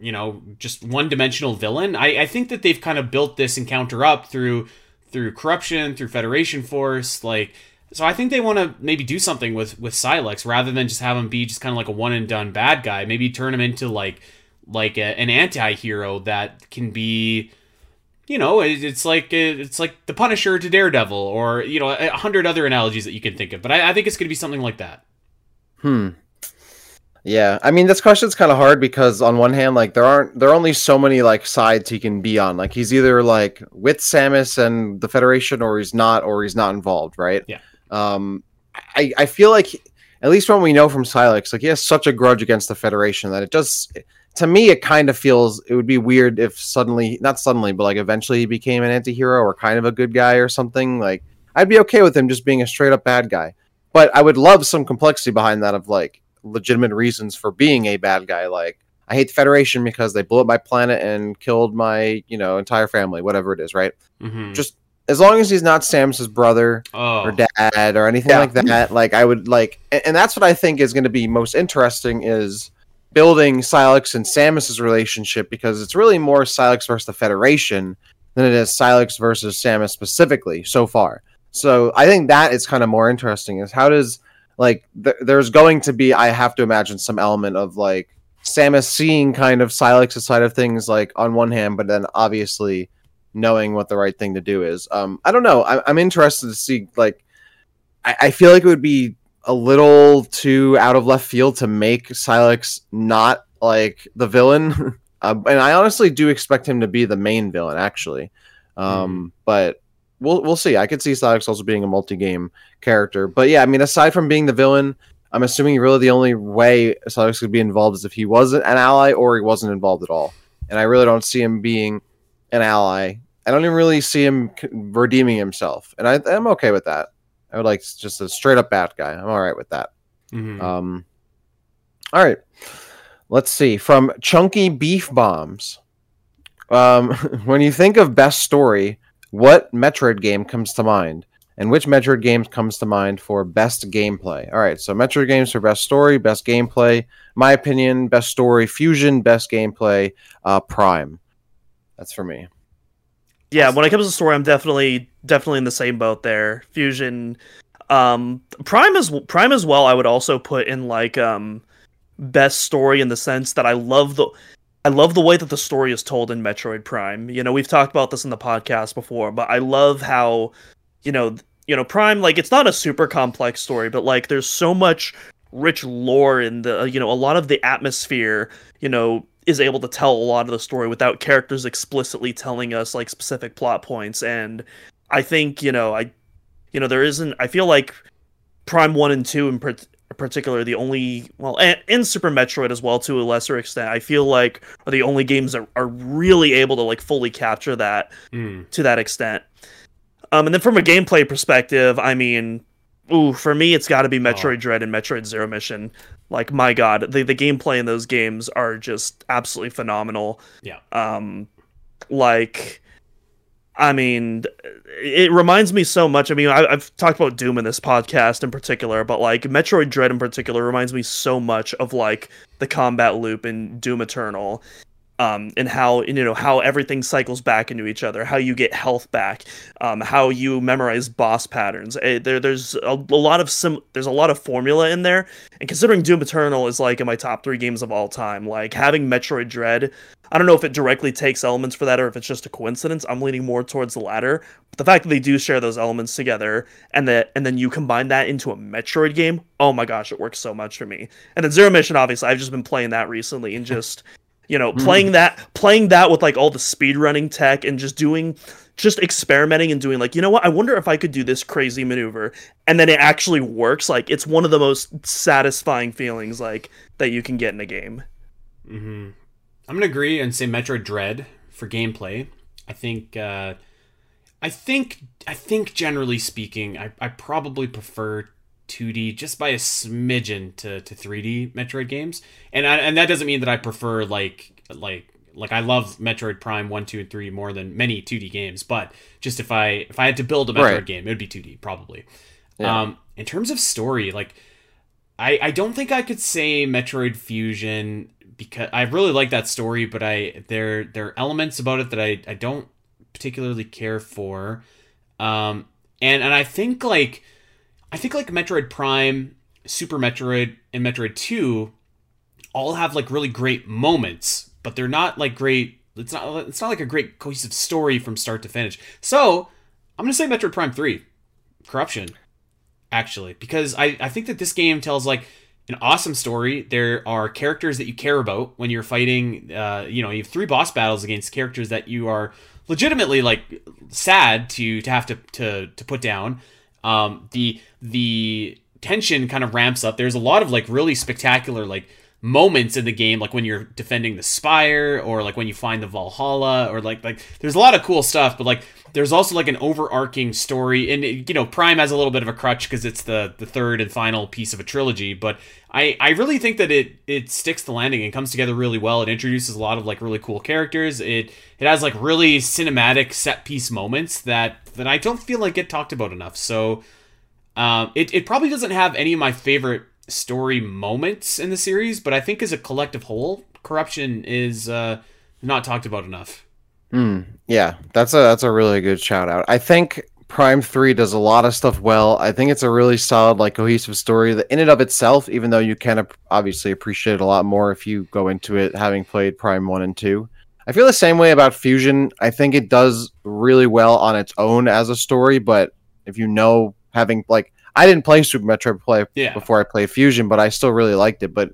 you know just one dimensional villain I, I think that they've kind of built this encounter up through through corruption through federation force like so i think they want to maybe do something with with Sylux rather than just have him be just kind of like a one and done bad guy maybe turn him into like like a, an anti-hero that can be you know, it's like it's like the Punisher to Daredevil, or you know, a hundred other analogies that you can think of. But I, I think it's going to be something like that. Hmm. Yeah, I mean, this question's kind of hard because on one hand, like there aren't there are only so many like sides he can be on. Like he's either like with Samus and the Federation, or he's not, or he's not involved, right? Yeah. Um, I I feel like at least when we know from Sylux, like he has such a grudge against the Federation that it does to me it kind of feels it would be weird if suddenly not suddenly but like eventually he became an anti-hero or kind of a good guy or something like i'd be okay with him just being a straight up bad guy but i would love some complexity behind that of like legitimate reasons for being a bad guy like i hate the federation because they blew up my planet and killed my you know entire family whatever it is right mm-hmm. just as long as he's not Samus's brother oh. or dad or anything yeah. like that, like I would like, and, and that's what I think is going to be most interesting is building Sylux and Samus's relationship because it's really more Sylux versus the Federation than it is Sylux versus Samus specifically so far. So I think that is kind of more interesting. Is how does like th- there's going to be I have to imagine some element of like Samus seeing kind of Sylux's side of things like on one hand, but then obviously knowing what the right thing to do is. Um, I don't know. I- am interested to see like I-, I feel like it would be a little too out of left field to make Sylux not like the villain. uh, and I honestly do expect him to be the main villain, actually. Um, mm. But we'll we'll see. I could see Sylux also being a multi-game character. But yeah, I mean, aside from being the villain, I'm assuming really the only way Sylux could be involved is if he wasn't an ally or he wasn't involved at all. And I really don't see him being an ally. I don't even really see him redeeming himself, and I, I'm okay with that. I would like just a straight up bad guy. I'm all right with that. Mm-hmm. Um, all right. Let's see. From Chunky Beef Bombs. Um, when you think of best story, what Metroid game comes to mind? And which Metroid game comes to mind for best gameplay? All right, so Metroid games for best story, best gameplay. My opinion, best story, Fusion, best gameplay, uh, Prime. That's for me. Yeah, when it comes to story, I'm definitely definitely in the same boat there. Fusion, um, Prime as Prime as well. I would also put in like um, best story in the sense that I love the I love the way that the story is told in Metroid Prime. You know, we've talked about this in the podcast before, but I love how, you know, you know, Prime like it's not a super complex story, but like there's so much rich lore in the you know, a lot of the atmosphere, you know, is able to tell a lot of the story without characters explicitly telling us like specific plot points and I think, you know, I you know, there isn't I feel like Prime 1 and 2 in particular the only well and, and, super metroid as well to a lesser extent. I feel like are the only games that are really able to like fully capture that mm. to that extent. Um and then from a gameplay perspective i mean ooh for me it's got to be metroid oh. dread and metroid zero mission. Like my god the, the gameplay in those games are just absolutely phenomenal. Yeah. Um like I mean, it reminds me so much. I mean, I, have talked about Doom in this podcast in particular, but like Metroid Dread in particular reminds me so much of like the combat loop in Doom Eternal um, and how you know how everything cycles back into each other, how you get health back, um, how you memorize boss patterns. It, eh, there, there's a, a, lot of sim, there's a lot of formula in there. And considering Doom Eternal is like in my top three games of all time, like having Metroid Dread, I don't know if it directly takes elements for that or if it's just a coincidence. I'm leaning more towards the latter. But the fact that they do share those elements together and that and then you combine that into a Metroid game, oh my gosh, it works so much for me. And then Zero Mission, obviously, I've just been playing that recently and just you know, playing mm. that playing that with like all the speed running tech and just doing just experimenting and doing like, you know what, I wonder if I could do this crazy maneuver and then it actually works. Like it's one of the most satisfying feelings like that you can get in a game. Mm-hmm. I'm gonna agree and say Metroid Dread for gameplay. I think uh I think I think generally speaking, I, I probably prefer 2D just by a smidgen to, to 3D Metroid games. And I, and that doesn't mean that I prefer like like like I love Metroid Prime 1, 2 and 3 more than many 2D games, but just if I if I had to build a Metroid right. game, it would be 2D probably. Yeah. Um in terms of story, like I I don't think I could say Metroid Fusion because I really like that story, but I there there are elements about it that I I don't particularly care for. Um and and I think like I think like Metroid Prime, Super Metroid, and Metroid 2 all have like really great moments, but they're not like great it's not it's not like a great cohesive story from start to finish. So, I'm to say Metroid Prime 3, Corruption actually, because I I think that this game tells like an awesome story. There are characters that you care about when you're fighting. Uh, you know, you have three boss battles against characters that you are legitimately like sad to to have to to to put down um, the the tension kind of ramps up. There's a lot of like really spectacular like moments in the game, like when you're defending the spire, or like when you find the Valhalla, or like like there's a lot of cool stuff. But like there's also like an overarching story, and you know Prime has a little bit of a crutch because it's the the third and final piece of a trilogy. But I I really think that it it sticks the landing and comes together really well. It introduces a lot of like really cool characters. It it has like really cinematic set piece moments that that I don't feel like get talked about enough. So um, it it probably doesn't have any of my favorite story moments in the series, but I think as a collective whole, corruption is uh, not talked about enough. Mm, yeah, that's a that's a really good shout out. I think Prime 3 does a lot of stuff well. I think it's a really solid, like cohesive story that in and of itself, even though you can obviously appreciate it a lot more if you go into it having played Prime 1 and 2. I feel the same way about Fusion. I think it does really well on its own as a story, but if you know having like I didn't play Super Metroid play yeah. before I played Fusion, but I still really liked it. But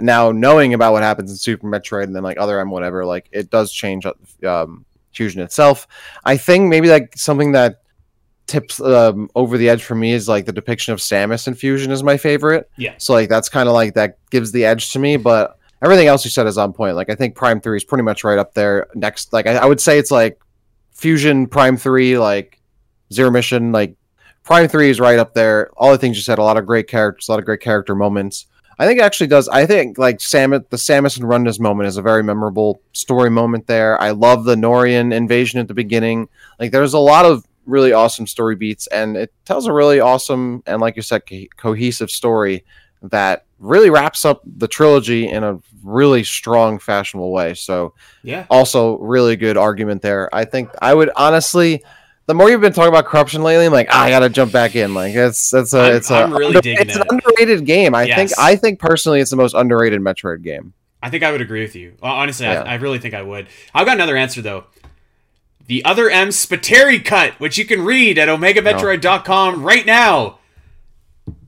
now knowing about what happens in Super Metroid and then like other M whatever, like it does change um, Fusion itself. I think maybe like something that tips um, over the edge for me is like the depiction of Samus in Fusion is my favorite. Yeah. So like that's kind of like that gives the edge to me, but everything else you said is on point. Like I think Prime Three is pretty much right up there. Next, like I, I would say it's like Fusion, Prime Three, like Zero Mission, like Prime Three is right up there. All the things you said, a lot of great characters, a lot of great character moments. I think it actually does. I think like Samus, the Samus and Rundas moment is a very memorable story moment there. I love the Norion invasion at the beginning. Like there's a lot of really awesome story beats, and it tells a really awesome and like you said, co- cohesive story that really wraps up the trilogy in a really strong, fashionable way. So, Yeah. also really good argument there. I think I would honestly. The more you've been talking about corruption lately, I'm like, ah, I gotta jump back in. Like it's that's a I'm- it's a I'm really under- digging it's an underrated game. I think I think personally it's the most underrated Metroid game. I think I would agree with you. Well, honestly, Yeah. I, I really think I would. I've got another answer though. The other M Spiteri cut, which you can read at omegametroid.com right now.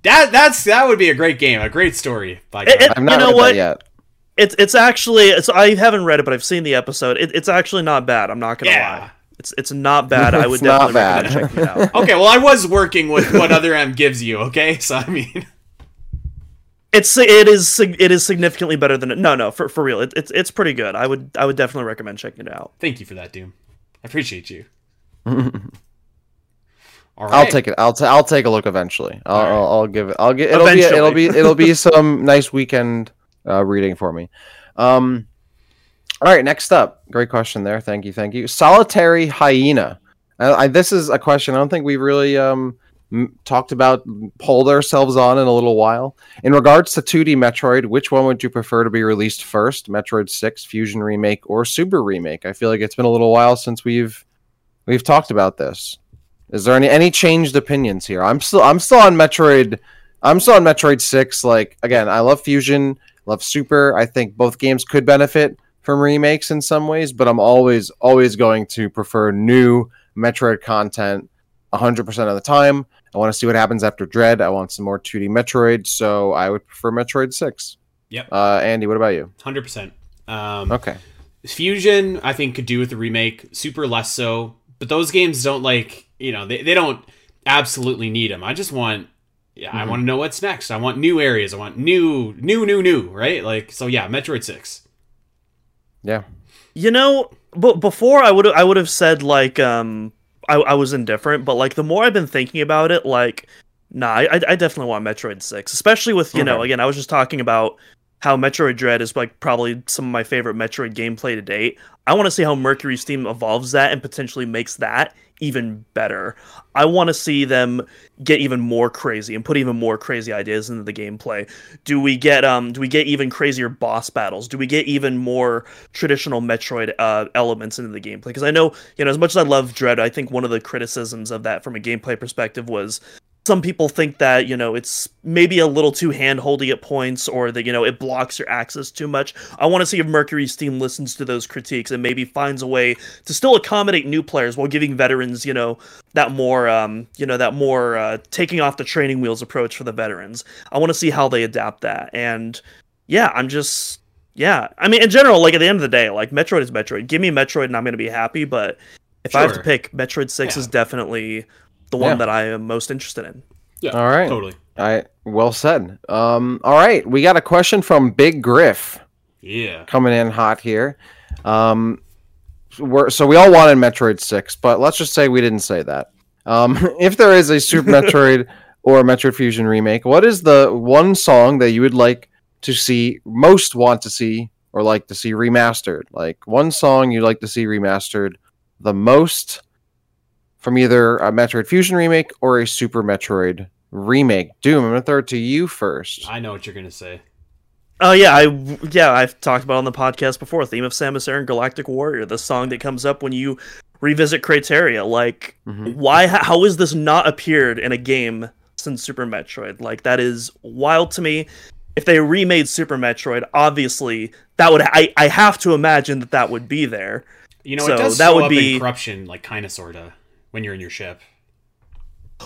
That that's that would be a great game, a great story. By It- God. it- I've not You know read what? that yet. It's it's actually it's I haven't read it, but I've seen the episode. It, it's actually not bad. I'm not gonna Yeah. lie. It's it's not bad. I would not definitely bad. recommend checking it out. okay, well, I was working with what other M gives you. Okay, so I mean, It's it is it is significantly better than it. No, no, for for real. It, it's it's pretty good. I would I would definitely recommend checking it out. thank you for that, Doom. I appreciate you. All right. I'll take it. I'll t- I'll take a look eventually. I'll, All right. I'll, I'll give it. I'll get. It'll be. It'll be. It'll be some nice weekend uh, reading for me. Um. All right. Next up. Great question there. Thank you. Thank you. Solitary hyena. I, I, this is a question I don't think we've really um m- talked about, pulled ourselves on in a little while. In regards to 2D Metroid, which one would you prefer to be released first? Metroid 6 Fusion Remake or Super Remake? I feel like it's been a little while since we've we've talked about this. Is there any any changed opinions here? I'm still I'm still on Metroid. I'm still on Metroid Six. Like again, I love Fusion, love Super. I think both games could benefit from remakes in some ways, but I'm always always going to prefer new Metroid content 100% of the time. I want to see what happens after Dread. I want some more 2D Metroid, so I would prefer Metroid Six. Yep. Uh, Andy, what about you? Hundred percent. Um, Okay. Fusion, I think, could do with the remake. Super less so, but those games don't like you know they, they don't absolutely need them. I just want yeah, I Mhm. want to know what's next. I want new areas. I want new, new, new, new. Right? Like so. Yeah, Metroid Six. Yeah. You know, but before I would I would have said like um I, I was indifferent, but like the more I've been thinking about it, like nah, I I definitely want Metroid Six, especially with you know again I was just talking about how Metroid Dread is like probably some of my favorite Metroid gameplay to date. I want to see how Mercury Steam evolves that and potentially makes that even better. I want to see them get even more crazy and put even more crazy ideas into the gameplay. Do we get um do we get even crazier boss battles? Do we get even more traditional Metroid uh, elements into the gameplay? Because I know, you know, as much as I love Dread, I think one of the criticisms of that from a gameplay perspective was some people think that you know it's maybe a little too hand-holdy at points or that you know it blocks your access too much. I want to see if mercury steam listens to those critiques and maybe finds a way to still accommodate new players while giving veterans you know that more um you know that more uh, taking off the training wheels approach for the veterans. I want to see how they adapt that. And yeah i'm just yeah. I mean in general like at the end of the day like metroid is metroid. Give me metroid and i'm gonna be happy but if i have to pick metroid 6 Yeah. is definitely the one Yeah. that i am most interested in Yeah. All right. Totally. I well said. Um, all right, we got a question from Big Griff. Yeah. coming in hot here. Um, we're, so we all wanted Metroid Six, but let's just say we didn't say that. Um, if there is a Super Metroid or a Metroid Fusion remake, what is the one song that you would like to see, most want to see, or like to see remastered? Like one song you'd like to see remastered the most from either a Metroid Fusion remake or a Super Metroid remake. Doom, I'm gonna throw it to you first. I know what you're gonna say. Oh yeah, I yeah I've talked about on the podcast before. Theme of Samus Aran Galactic Warrior, the song that comes up when you revisit Crateria. Like, Mhm. why? How has this not appeared in a game since Super Metroid? Like, that is wild to me. If they remade Super Metroid, obviously that would I I have to imagine that that would be there. You know, So it does that show would up be- in corruption, like kind of, sorta, when you're in your ship.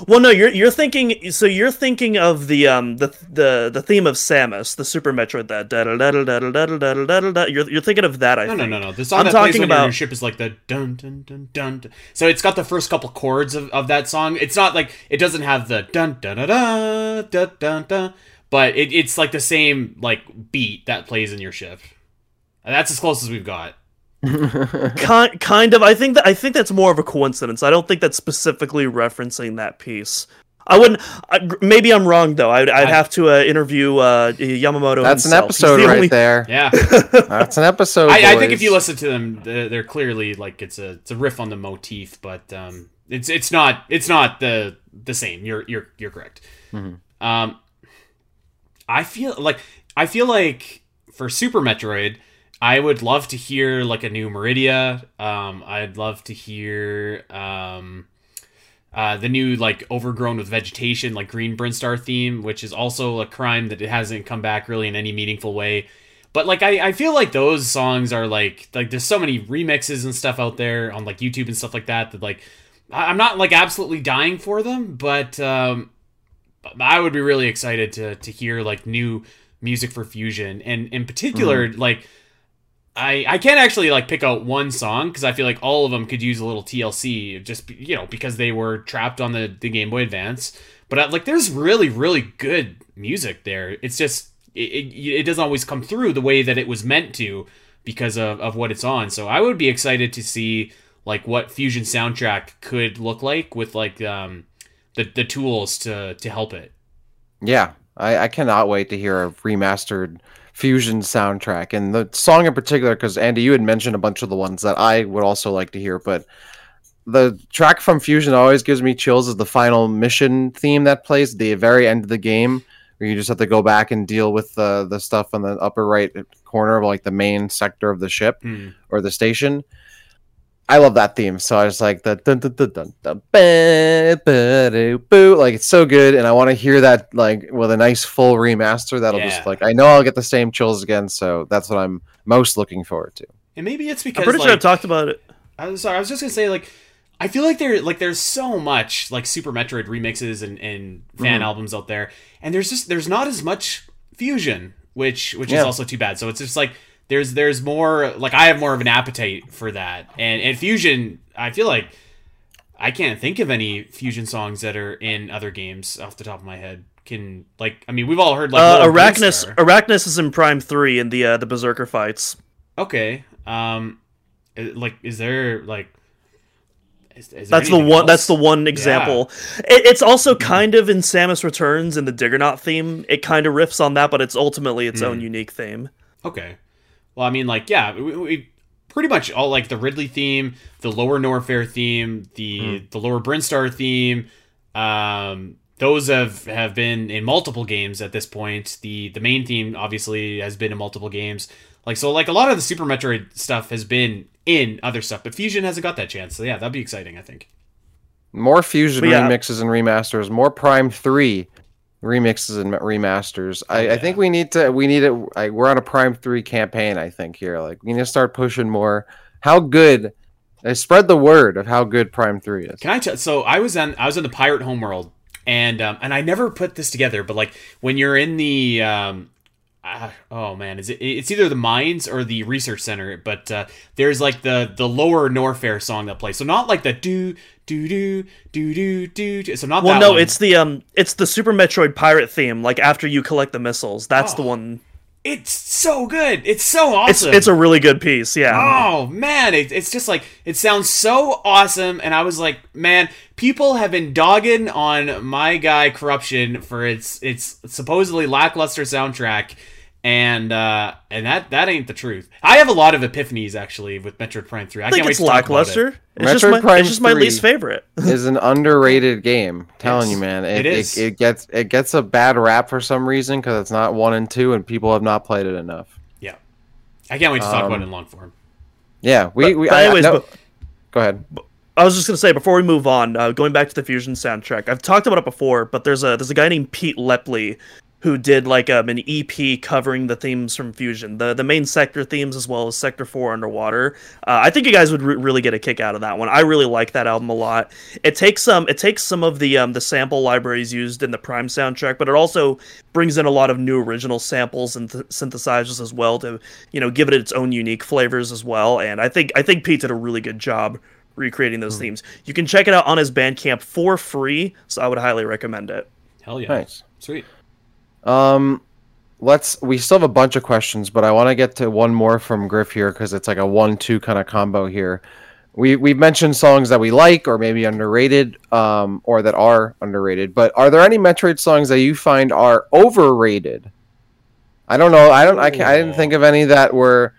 Well, no, you're you're thinking. So you're thinking of the um the the the theme of Samus, the Super Metroid. That da da da da da da da da da da da. You're you're thinking of that. I No, think. no, no, no. The song I'm that plays talking when you're in about- your ship is like the dun dun dun dun. dun. So it's got the first couple chords of, of that song. It's not like it doesn't have the dun dun dun dun dun dun, dun but it, it's like the same like beat that plays in your ship. And that's as close as we've got. kind kind of. I think that I think that's more of a coincidence. I don't think that's specifically referencing that piece. I wouldn't. I, maybe I'm wrong though. I'd, I'd I- have to uh, interview uh, Yamamoto. That's an himself. He's episode the right only- there. Yeah, That's an episode. I, I think if you listen to them, they're, they're clearly like it's a it's a riff on the motif, but um, it's it's not it's not the the same. You're you're you're correct. Mhm. Um, I feel like I feel like for Super Metroid, I would love to hear like a new Maridia. Um, I'd love to hear um, uh, the new like overgrown with vegetation, like Green Brinstar theme, which is also a crime that it hasn't come back really in any meaningful way. But like I, I feel like those songs are like like there's so many remixes and stuff out there on like YouTube and stuff like that that like I'm not like absolutely dying for them, but um, I would be really excited to to hear like new music for fusion and in particular like I I can't actually like pick out one song because I feel like all of them could use a little TLC just you know because they were trapped on the the Game Boy Advance. But uh, like there's really really good music there. It's just it, it, it doesn't always come through the way that it was meant to because of, of what it's on. So I would be excited to see like what Fusion soundtrack could look like with like um the the tools to to help it. Yeah, I, I cannot wait to hear a remastered Fusion soundtrack and the song in particular. Because Andy, you had mentioned a bunch of the ones that I would also like to hear, but the track from Fusion always gives me chills. Is the final mission theme that plays at the very end of the game, where you just have to go back and deal with the the stuff on the upper right corner of like the main sector of the ship Hmm. or the station. I love that theme. So I was like the dun dun dun dun dun ba, ba, do, boo. like it's so good, and I want to hear that like with a nice full remaster. That'll Yeah. just like I know I'll get the same chills again. So that's what I'm most looking forward to. And maybe it's because I'm pretty like, sure I've talked about it. I was sorry, I was just gonna say like I feel like there like there's so much like Super Metroid remixes and, and fan Mhm. albums out there, and there's just there's not as much fusion, which which is also too bad. So it's just like there's there's more like I have more of an appetite for that, and and fusion I feel like I can't think of any fusion songs that are in other games off the top of my head. Can like I mean we've all heard like uh, Arachnus, Arachnus is in Prime Three in the uh, the Berserker fights. Okay, um, like is there like is, is there That's the one. else? That's the one example. It, it's also kind of in Samus Returns in the Diggernaut theme. It kind of riffs on that, but it's ultimately its Hmm. own unique theme. Okay. Well, I mean, like, yeah, we, we pretty much all like the Ridley theme, the Lower Norfair theme, the the Lower Brinstar theme. Um, those have have been in multiple games at this point. The the main theme obviously has been in multiple games. Like so, like a lot of the Super Metroid stuff has been in other stuff, but Fusion hasn't got that chance. So yeah, that'd be exciting. I think. More Fusion yeah. remixes and remasters. More Prime Three remixes and remasters. I, yeah. I think we need to. We need it. We're on a Prime Three campaign. I think here. Like we need to start pushing more. How good? I spread the word of how good Prime Three is. Can I tell? So I was on I was in the pirate homeworld, and um, and I never put this together, but like when you're in the um, uh, oh man, is it? It's either the mines or the research center, but uh, there's like the the lower Norfair song that plays. So not like the do do do do do do. So not Well, no, one. it's the um, it's the Super Metroid pirate theme. Like after you collect the missiles, that's the one. it's so good. It's so It's awesome. it's a really good piece. Yeah. Oh man, it, it's just like it sounds so awesome, and I was like, man, people have been dogging on my guy Corruption for its its supposedly lackluster soundtrack, and uh, and that that ain't the truth. I have a lot of epiphanies actually with Metroid Prime Three. I, I think can't wait it's to talk about lackluster. it. It's just Metroid my, Prime it's just my 3. least favorite. is an underrated game. Telling Yes, you, man, it it, it, is. it, gets it gets a bad rap for some reason because it's not one and two, and people have not played it enough. Yeah, I can't wait to talk about Um, it in long form. Yeah, we. But- we but I- I anyways, know- but- go ahead. I was just gonna say before we move on, uh, going back to the Fusion soundtrack, I've talked about it before, but there's a there's a guy named Pete Lepley who did like um, an EP covering the themes from Fusion, the the main sector themes as well as Sector Four Underwater. Uh, I think you guys would re- really get a kick out of that one. I really like that album a lot. It takes some it takes some of the um, the sample libraries used in the Prime soundtrack, but it also brings in a lot of new original samples and th- synthesizers as well to you know give it its own unique flavors as well. And I think I think Pete did a really good job recreating those themes. You can check it out on his Bandcamp for free, so I would highly recommend it. Hell yeah, Nice. sweet. Um, let's. We still have a bunch of questions, but I want to get to one more from Griff here because it's like a one-two kind of combo here. We we've mentioned songs that we like or maybe underrated, um, or that are underrated. But are there any Metroid songs that you find are overrated? I don't know. I don't. I, can, I didn't think of any that were.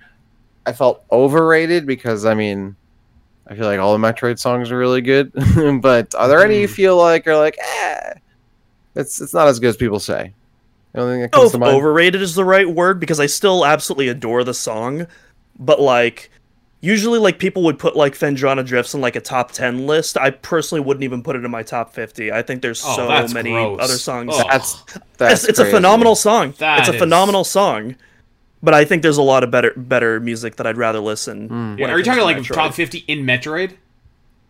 I felt overrated because I mean, I feel like all the Metroid songs are really good. but are there any you Mhm. feel like are like, eh, it's it's not as good as people say? The only thing that I don't know comes if to mind. overrated is the right word because I still absolutely adore the song, but like usually like people would put like Phendrana Drifts in like a top 10 list. I personally wouldn't even put it in my top 50. I think there's Oh, so many gross. other songs. Oh. That's that's it's, it's a phenomenal song. That it's a is- phenomenal song. But I think there's a lot of better better music that I'd rather listen. Hmm. when Yeah, are you talking to like Metroid. top 50 in Metroid?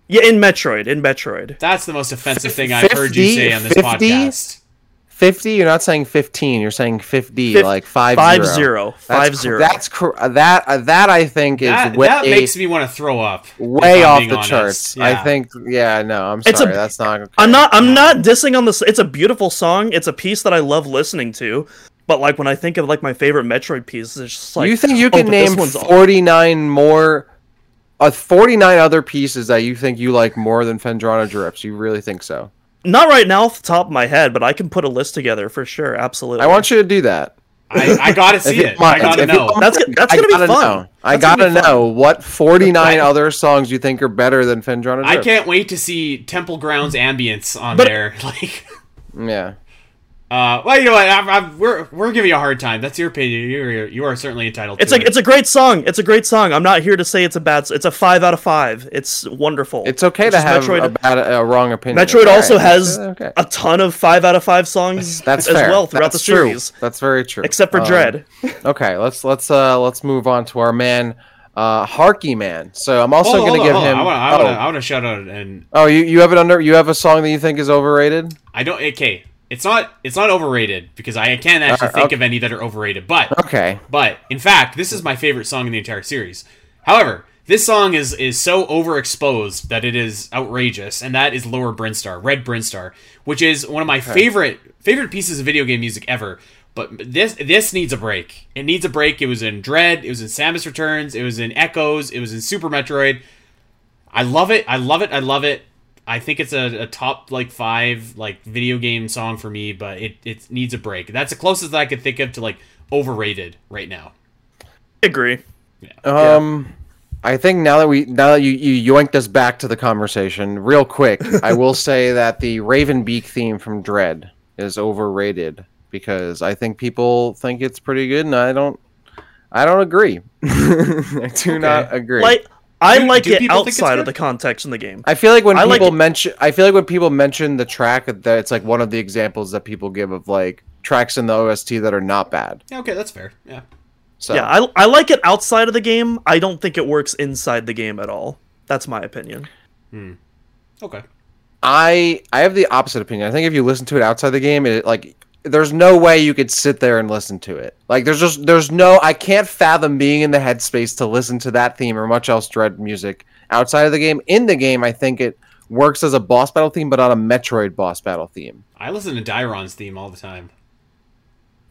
Yeah, in Metroid, in Metroid. That's the most offensive thing I've heard you say on this 50? podcast. Fifty? You're not saying fifteen. You're saying fifty, Fif- like five five zero. zero. That's Five cr- zero. That's cr- that uh, that I think is That, way that makes me want to throw up. way off the honest. charts. I think. Yeah, no, I'm It's sorry. a- that's not. Okay. I'm not. I'm not dissing on this. It's a beautiful song. It's a piece that I love listening to. But like when I think of like my favorite Metroid pieces, it's just like you think you oh, can but this name one's aw- 49 more, uh, 49 other pieces that you think you like more than Phendrana Drips? You really think so? Not right now off the top of my head, but I can put a list together for sure. Absolutely. I want you to do that. I, I gotta see If it. mind, I gotta if know. That's that's gonna be gotta fun. know. I That's gonna gotta fun. know what 49 other songs you think are better than Phendrana Drips. I can't wait to see Temple Grounds ambience on But- there. Like, Yeah. Uh, well, you know what? I'm, I'm, we're we're giving you a hard time. That's your opinion. You're you are certainly entitled. It's to a it. it's a great song. It's a great song. I'm not here to say it's a bad. It's a five out of five. It's wonderful. It's okay Which to have Metroid- a, bad, a wrong opinion. Metroid It's also has Okay. a ton of five out of five songs That's as fair. well throughout That's the true. series, That's very true. except for Um, Dread. Okay, let's let's uh let's move on to our man, uh Harky Man. So I'm also Hold gonna hold give hold on. him. I want I oh. want I want to shout out and oh, you you have it under. You have a song that you think is overrated. I don't. Okay, it's not it's not overrated because I can't uh, actually Alright, think okay. of any that are overrated. But Okay. But in fact, this is my favorite song in the entire series. However, this song is is so overexposed that it is outrageous, and that is Lower Brinstar, Red Brinstar, which is one of my favorite favorite pieces of video game music ever. But this this needs a break. It needs a break. It was in Dread. It was in Samus Returns. It was in Echoes. It was in Super Metroid. I love it. I love it. I love it. I think it's a, a top like five like video game song for me, but it, it needs a break. That's the closest that I could think of to like overrated right now. agree. Yeah. Um, I think now that we now that you you yoinked us back to the conversation real quick, I will say that the Raven Beak theme from Dread is overrated because I think people think it's pretty good, and I don't. I don't agree. I do not agree. Like I Do- like do it people think it's outside of the context in the game. I feel like when I people it- mention, I feel like when people mention the track, that it's like one of the examples that people give of like tracks in the OST that are not bad. Yeah, okay, that's fair. Yeah. So Yeah, I, I like it outside of the game. I don't think it works inside the game at all. That's my opinion. Hmm. Okay. I I have the opposite opinion. I think if you listen to it outside the game, it like there's no way you could sit there and listen to it. Like there's just there's no I can't fathom being in the headspace to listen to that theme or much else dread music outside of the game. In the game, I think it works as a boss battle theme, but not a Metroid boss battle theme. I listen to Dairon's theme all the time.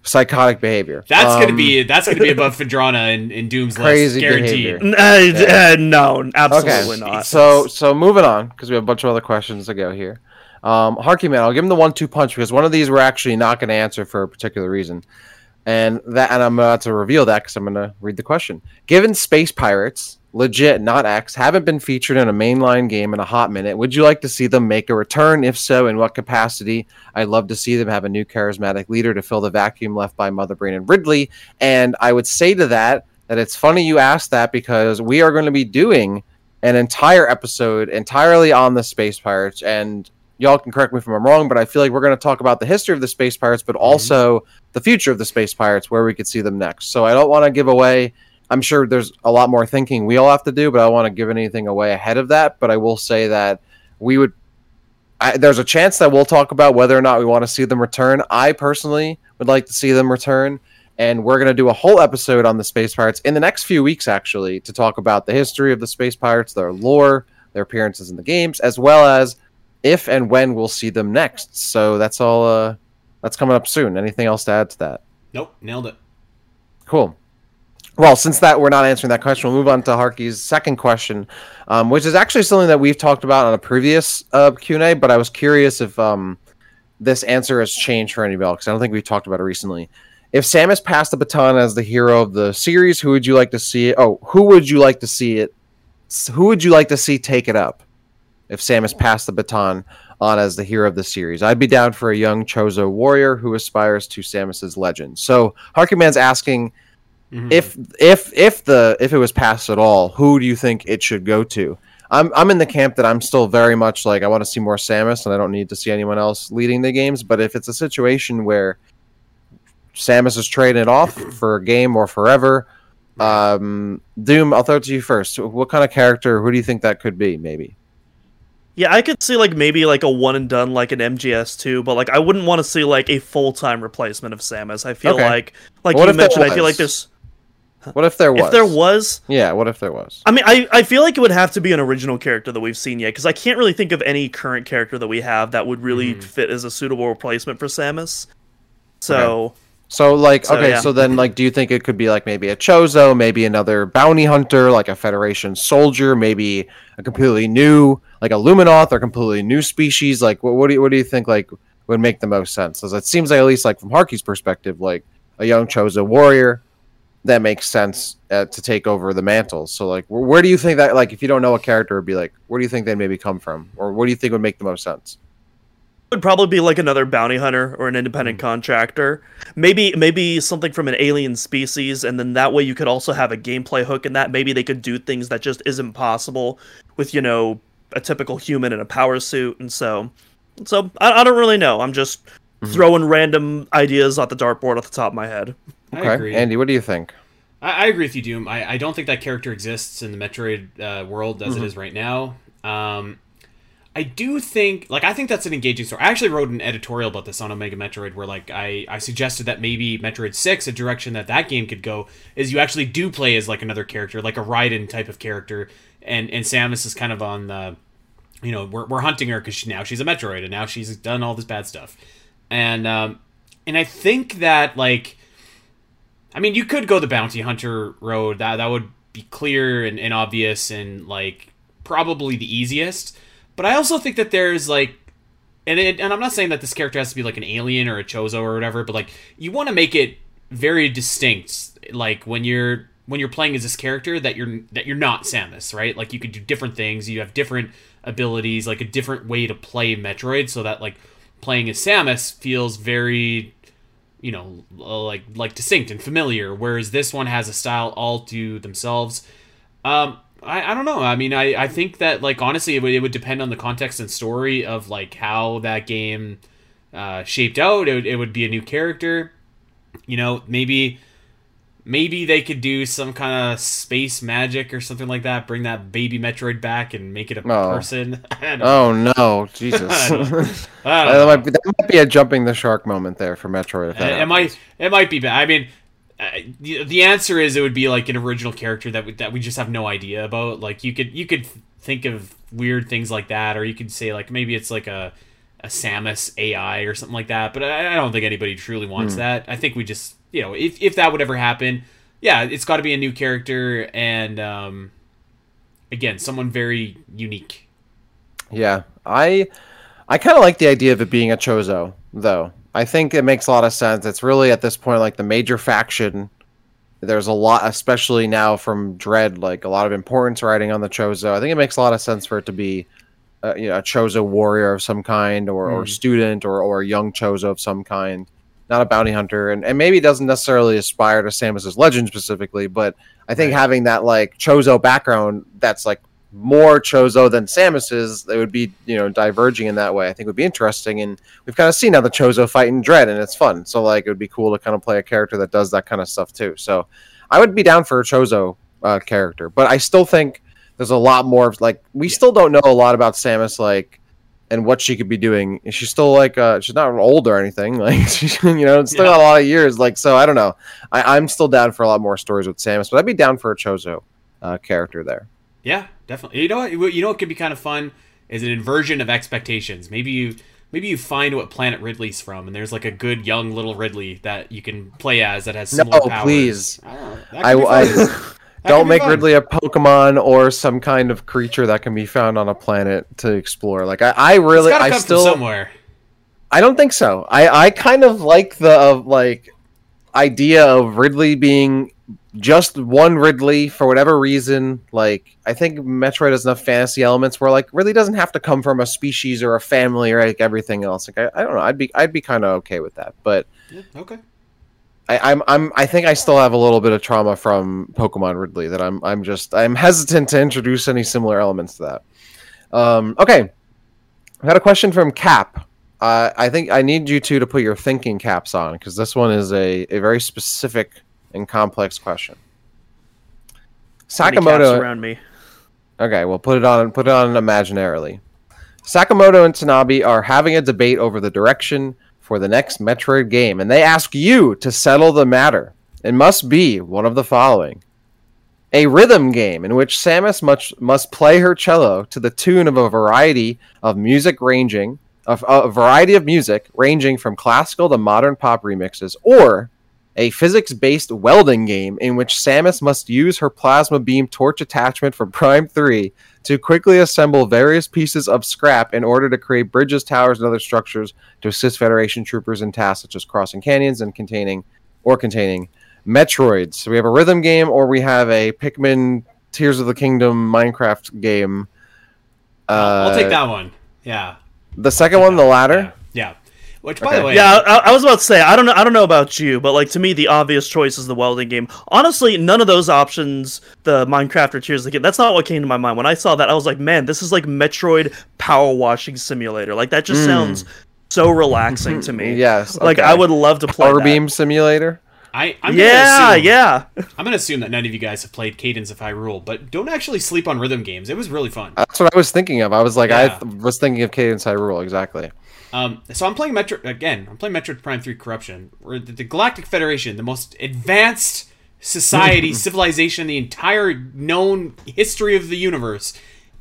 Psychotic behavior. That's gonna Um, be that's gonna be above Phendrana and, and Doom's Crazy list, guaranteed. behavior. N- uh, uh, no, absolutely Okay, not. so so moving on because we have a bunch of other questions to go here. Um, Harky man, I'll give him the one-two punch because one of these we're actually not going to answer for a particular reason, and that and I'm about to reveal that because I'm going to read the question. Given Space Pirates, legit, not X, haven't been featured in a mainline game in a hot minute, would you like to see them make a return? If so, in what capacity? I'd love to see them have a new charismatic leader to fill the vacuum left by Mother Brain and Ridley. And I would say to that that it's funny you asked that because we are going to be doing an entire episode entirely on the space pirates and y'all can correct me if i'm wrong but i feel like we're going to talk about the history of the space pirates but mm-hmm. also the future of the space pirates where we could see them next. So i don't want to give away i'm sure there's a lot more thinking we all have to do but i don't want to give anything away ahead of that. But i will say that we would I, there's a chance that we'll talk about whether or not we want to see them return. I personally would like to see them return and we're going to do a whole episode on the space pirates in the next few weeks actually to talk about the history of the space pirates their lore their appearances in the games as well as if and when we'll see them next so that's all uh that's coming up soon anything else to add to that Nope, nailed it. cool well since that we're not answering that question we'll move on to harky's second question um, which is actually something that we've talked about on a previous uh, q&a but i was curious if um, this answer has changed for anybody because i don't think we've talked about it recently if Samus passed the baton as the hero of the series, who would you like to see it? Oh, who would you like to see it? Who would you like to see take it up? If Samus passed the baton on as the hero of the series. I'd be down for a young Chozo warrior who aspires to Samus's legend. So Harkyman's asking Mhm. if if if the if it was passed at all, who do you think it should go to? I'm I'm in the camp that I'm still very much like I want to see more Samus and I don't need to see anyone else leading the games. But if it's a situation where Samus is trading it off for a game or forever, um, Doom, I'll throw it to you first. What kind of character? Who do you think that could be? Maybe. Yeah, I could see like maybe like a one and done like an MGS2, but like I wouldn't want to see like a full time replacement of Samus. I feel Okay. like like What you mentioned, I feel like there's What if there was? if there was Yeah. What if there was? I mean, I, I feel like it would have to be an original character that we've seen yet, because I can't really think of any current character that we have that would really Mm-hmm. fit as a suitable replacement for Samus. So, So like So, okay, yeah. so then like do you think it could be like maybe a Chozo, maybe another bounty hunter, like a Federation soldier, maybe a completely new like a Luminoth or completely new species? Like what, what do you what do you think like would make the most sense? As it seems like at least like from Harky's perspective, like a young Chozo warrior that makes sense uh, to take over the mantle. So like where, where do you think that like if you don't know a character would be like where do you think they maybe come from or what do you think would make the most sense? would probably be like another bounty hunter or an independent contractor. Maybe maybe something from an alien species, and then that way you could also have a gameplay hook in that. Maybe they could do things that just isn't possible with you know a typical human in a power suit, and so so I, I don't really know. I'm just Mm-hmm. throwing random ideas off the dartboard off the top of my head. I Okay. agree. Andy, what do you think? I, I agree with you, Doom. I, I don't think that character exists in the Metroid uh, world as it is right now. Um, I do think, like, I think that's an engaging story. I actually wrote an editorial about this on Omega Metroid, where like I, I suggested that maybe Metroid Six, a direction that that game could go, is you actually do play as like another character, like a Raiden type of character, and and Samus is kind of on the, you know, we're, we're hunting her because she, now she's a Metroid and now she's done all this bad stuff, and um, and I think that like. I mean, you could go the bounty hunter road. That that would be clear and, and obvious and like probably the easiest. But I also think that there's like, and it, and I'm not saying that this character has to be like an alien or a chozo or whatever, but like you want to make it very distinct. Like when you're when you're playing as this character that you're that you're not Samus, right? Like you could do different things. You have different abilities, like a different way to play Metroid, so that like playing as Samus feels very you know uh, like like distinct and familiar whereas this one has a style all to themselves um I, I don't know i mean I, I think that like honestly it would, it would depend on the context and story of like how that game uh, shaped out it would, it would be a new character you know maybe maybe they could do some kind of space magic or something like that bring that baby metroid back and make it a Oh. person Oh no, Jesus! I don't- that, I don't know. might be, that might be a jumping the shark moment there for Metroid. That Uh, it might it might be bad. I mean, uh, the, the answer is it would be like an original character that we, that we just have no idea about. Like you could you could think of weird things like that, or you could say like maybe it's like a a Samus AI or something like that. But I, I don't think anybody truly wants Hmm. that. I think we just you know if if that would ever happen, yeah, it's got to be a new character and um, again someone very unique. Yeah, I I kind of like the idea of it being a Chozo, though. I think it makes a lot of sense. It's really at this point like the major faction. There's a lot, especially now from Dread, like a lot of importance riding on the Chozo. I think it makes a lot of sense for it to be, uh, you know, a Chozo warrior of some kind, or, or Hmm. student, or or a young Chozo of some kind, not a bounty hunter, and and maybe doesn't necessarily aspire to Samus's legend specifically, but I think Right. having that like Chozo background that's like more Chozo than Samus's, they would be, you know, diverging in that way. I think would be interesting. And we've kind of seen how the Chozo fight in Dread, and it's fun. So like it would be cool to kind of play a character that does that kind of stuff too. So I would be down for a Chozo uh, character, but I still think there's a lot more. of like we still don't know a lot about Samus, like. And what she could be doing? She's still like uh she's not old or anything? Like she, you know, it's still Yeah. got a lot of years. Like so, I don't know. I, I'm still down for a lot more stories with Samus, but I'd be down for a Chozo uh, character there. Yeah, definitely. You know what? You know what could be kind of fun is an inversion of expectations. Maybe you maybe you find what planet Ridley's from, and there's like a good young little Ridley that you can play as that has similar No, powers. please. I don't know. That I, could be I fun. That don't make fun. Ridley a Pokemon or some kind of creature that can be found on a planet to explore. Like I, I really, I still, somewhere. I don't think so. I, I kind of like the of like idea of Ridley being just one Ridley for whatever reason. Like I think Metroid has enough fantasy elements where like Ridley doesn't have to come from a species or a family or like everything else. Like I, I don't know. I'd be I'd be kind of okay with that, but. Yeah, okay. I, I'm I'm I think I still have a little bit of trauma from Pokemon Ridley that I'm I'm just I'm hesitant to introduce any similar elements to that. Um, okay, I got a question from Cap. Uh, I think I need you two to put your thinking caps on because this one is a, a very specific and complex question. Sakamoto. around me. Okay, well put it on put it on imaginarily. Sakamoto and Tanabe are having a debate over the direction for the next Metroid game, and they ask you to settle the matter. It must be one of the following. A rhythm game in which Samus must, must play her cello to the tune of a variety of music ranging of a variety of music ranging from classical to modern pop remixes, or a physics-based welding game in which Samus must use her plasma beam torch attachment from Prime 3 to quickly assemble various pieces of scrap in order to create bridges, towers, and other structures to assist Federation troopers in tasks such as crossing canyons and containing or containing Metroids. So we have a rhythm game, or we have a Pikmin Tears of the Kingdom Minecraft game. Uh, I'll take that one. Yeah. The second one, the latter. Yeah. Which, by Okay. the way, Yeah, I, I was about to say I don't know. I don't know about you, but like to me, the obvious choice is the welding game. Honestly, none of those options, the Minecraft or Tears of the Kingdom, that's not what came to my mind when I saw that. I was like, man, this is like Metroid power washing simulator. Like that just mm. sounds so relaxing to me. Yes, like. I would love to play Power that. Beam Simulator. I, I'm Yeah, gonna assume, yeah. I'm gonna assume that none of you guys have played Cadence of Hyrule, but don't actually sleep on rhythm games. It was really fun. That's what I was thinking of. I was like, Yeah. I th- was thinking of Cadence Hyrule exactly. Um, so I'm playing Metro again. I'm playing Metroid Prime Three Corruption. Where the, the Galactic Federation, the most advanced society, civilization in the entire known history of the universe,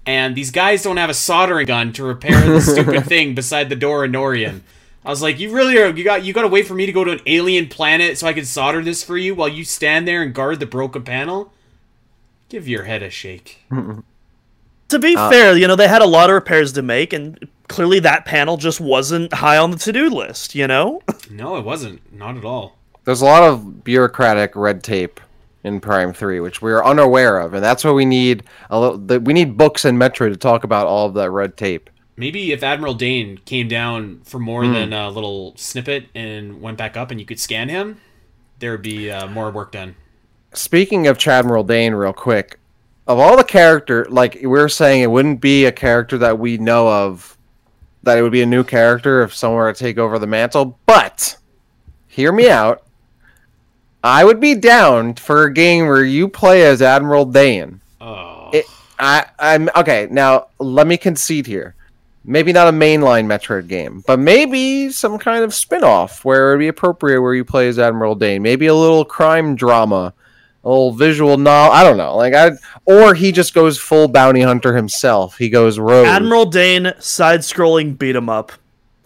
and these guys don't have a soldering gun to repair the stupid thing beside the door in Norion. I was like, you really are. You got you got to wait for me to go to an alien planet so I can solder this for you while you stand there and guard the broken panel. Give your head a shake. To be Uh, fair, you know they had a lot of repairs to make, and clearly that panel just wasn't high on the to-do list. You know. No, it wasn't. Not at all. There's a lot of bureaucratic red tape in Prime Three, which we are unaware of, and that's why we need a little. The, we need books and Metro to talk about all of that red tape. Maybe if Admiral Dane came down for more than a little snippet and went back up and you could scan him, there would be uh, more work done. Speaking of Chadmiral Dane, real quick, of all the character, like we were saying, it wouldn't be a character that we know of. That it would be a new character if someone were to take over the mantle. But hear me out. I would be down for a game where you play as Admiral Dane. Oh, It, I, I'm okay. Now let me concede here. Maybe not a mainline Metroid game, but maybe some kind of spin-off where it would be appropriate where you play as Admiral Dane. Maybe a little crime drama, a little visual novel. I don't know. Like I, or he just goes full bounty hunter himself. He goes rogue. Admiral Dane side-scrolling beat 'em up.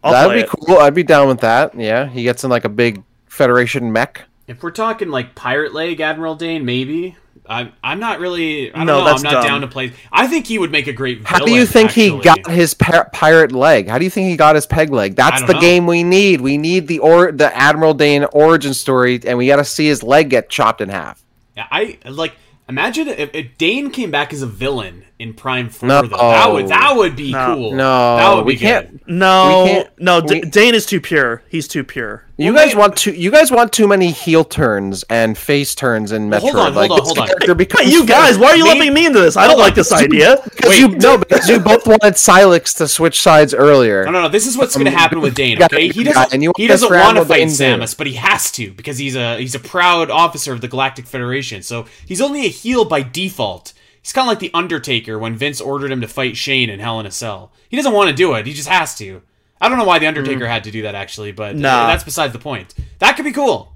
I'll That'd be it. cool. I'd be down with that. Yeah, he gets in like a big Federation mech. if we're talking like Pirate Leg Admiral Dane, maybe. I'm, I'm not really. I don't No, know. that's I'm not dumb. down to play. I think he would make a great. How do you think he got his par- pirate leg? How do you think he got his peg leg? That's the know. game we need. We need the or the Admiral Dane origin story, and we got to see his leg get chopped in half. I like. Imagine if, if Dane came back as a villain in Prime Four. No. though. That would that would be No. cool. No, that would we be can't. No, We can't- no, D- we- Dane is too pure. He's too pure. You Well, guys may- want too. You guys want too many heel turns and face turns in Metroid. Well, hold on, hold like, on, hold on. character becomes you guys, why are you Me- letting me into this? I don't like this idea. Because Wait. you no, because you both wanted Sylux to switch sides earlier. No, no, no. This is what's going to happen with Dane. Um, You got- Okay, he doesn't. and he want doesn't want to fight Samus, but he has to because he's a he's a proud officer of the Galactic Federation. So he's only a heel by default. He's kind of like the Undertaker when Vince ordered him to fight Shane in Hell in a Cell. He doesn't want to do it. He just has to. I don't know why the Undertaker mm. had to do that actually, but. Nah. that's besides the point. That could be cool.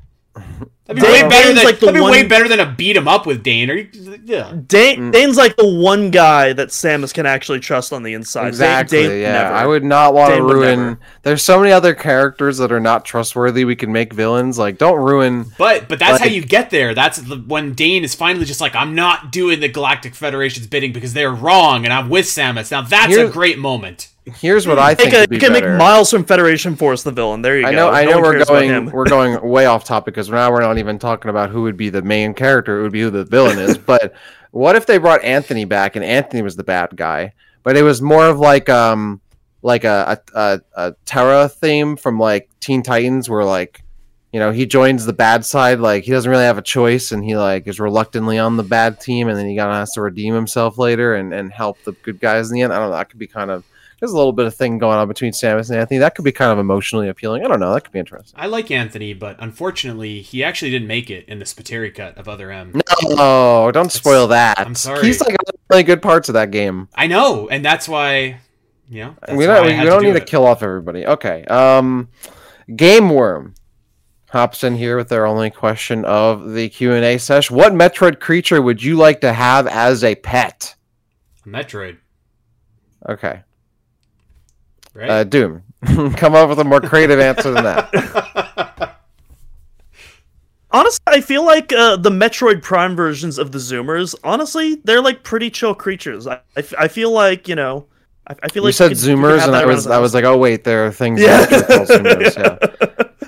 That'd be Dane- way better than like the that'd be way better than a beat him up with Dane. Are you, yeah. Dane, mm. Dane's like the one guy that Samus can actually trust on the inside. Exactly. Dane, yeah, never. I would not want to ruin. There's so many other characters that are not trustworthy. We can make villains. Like, don't ruin. But but that's how you get there. That's the, when Dane is finally just like, I'm not doing the Galactic Federation's bidding because they're wrong, and I'm with Samus. Now that's a great moment. Here's what I think Make a, would be you can make. Miles from Federation Force the villain. There you I go. know, I No know, we're going, we're going way off topic because now we're not even talking about who would be the main character. It would be who the villain is. But what if they brought Anthony back and Anthony was the bad guy, but it was more of like, um, like a a, a, a Terra theme from like Teen Titans, where like, you know, he joins the bad side. Like he doesn't really have a choice, and he like is reluctantly on the bad team, and then he kind of has to redeem himself later and and help the good guys in the end. I don't know. That could be kind of there's a little bit of thing going on between Samus and Anthony. That could be kind of emotionally appealing. I don't know. That could be interesting. I like Anthony, but unfortunately, he actually didn't make it in the Spiteri cut of Other M. No, don't spoil that. I'm sorry. He's like really good parts of that game. I know, and that's why, you know, that's we don't. We, we don't do need to kill off everybody. Okay. Um, Game Worm hops in here with their only question of the Q and A session. What Metroid creature would you like to have as a pet? Metroid, Okay. Right? Uh, Doom. Come up with a more creative answer than that. Honestly, I feel like uh, the Metroid Prime versions of the Zoomers, honestly, they're like pretty chill creatures. I I feel like, you know, I, I feel You like said could- could Zoomers, and I was I was like, oh wait, there are things. Yeah. that are called Zoomers, yeah.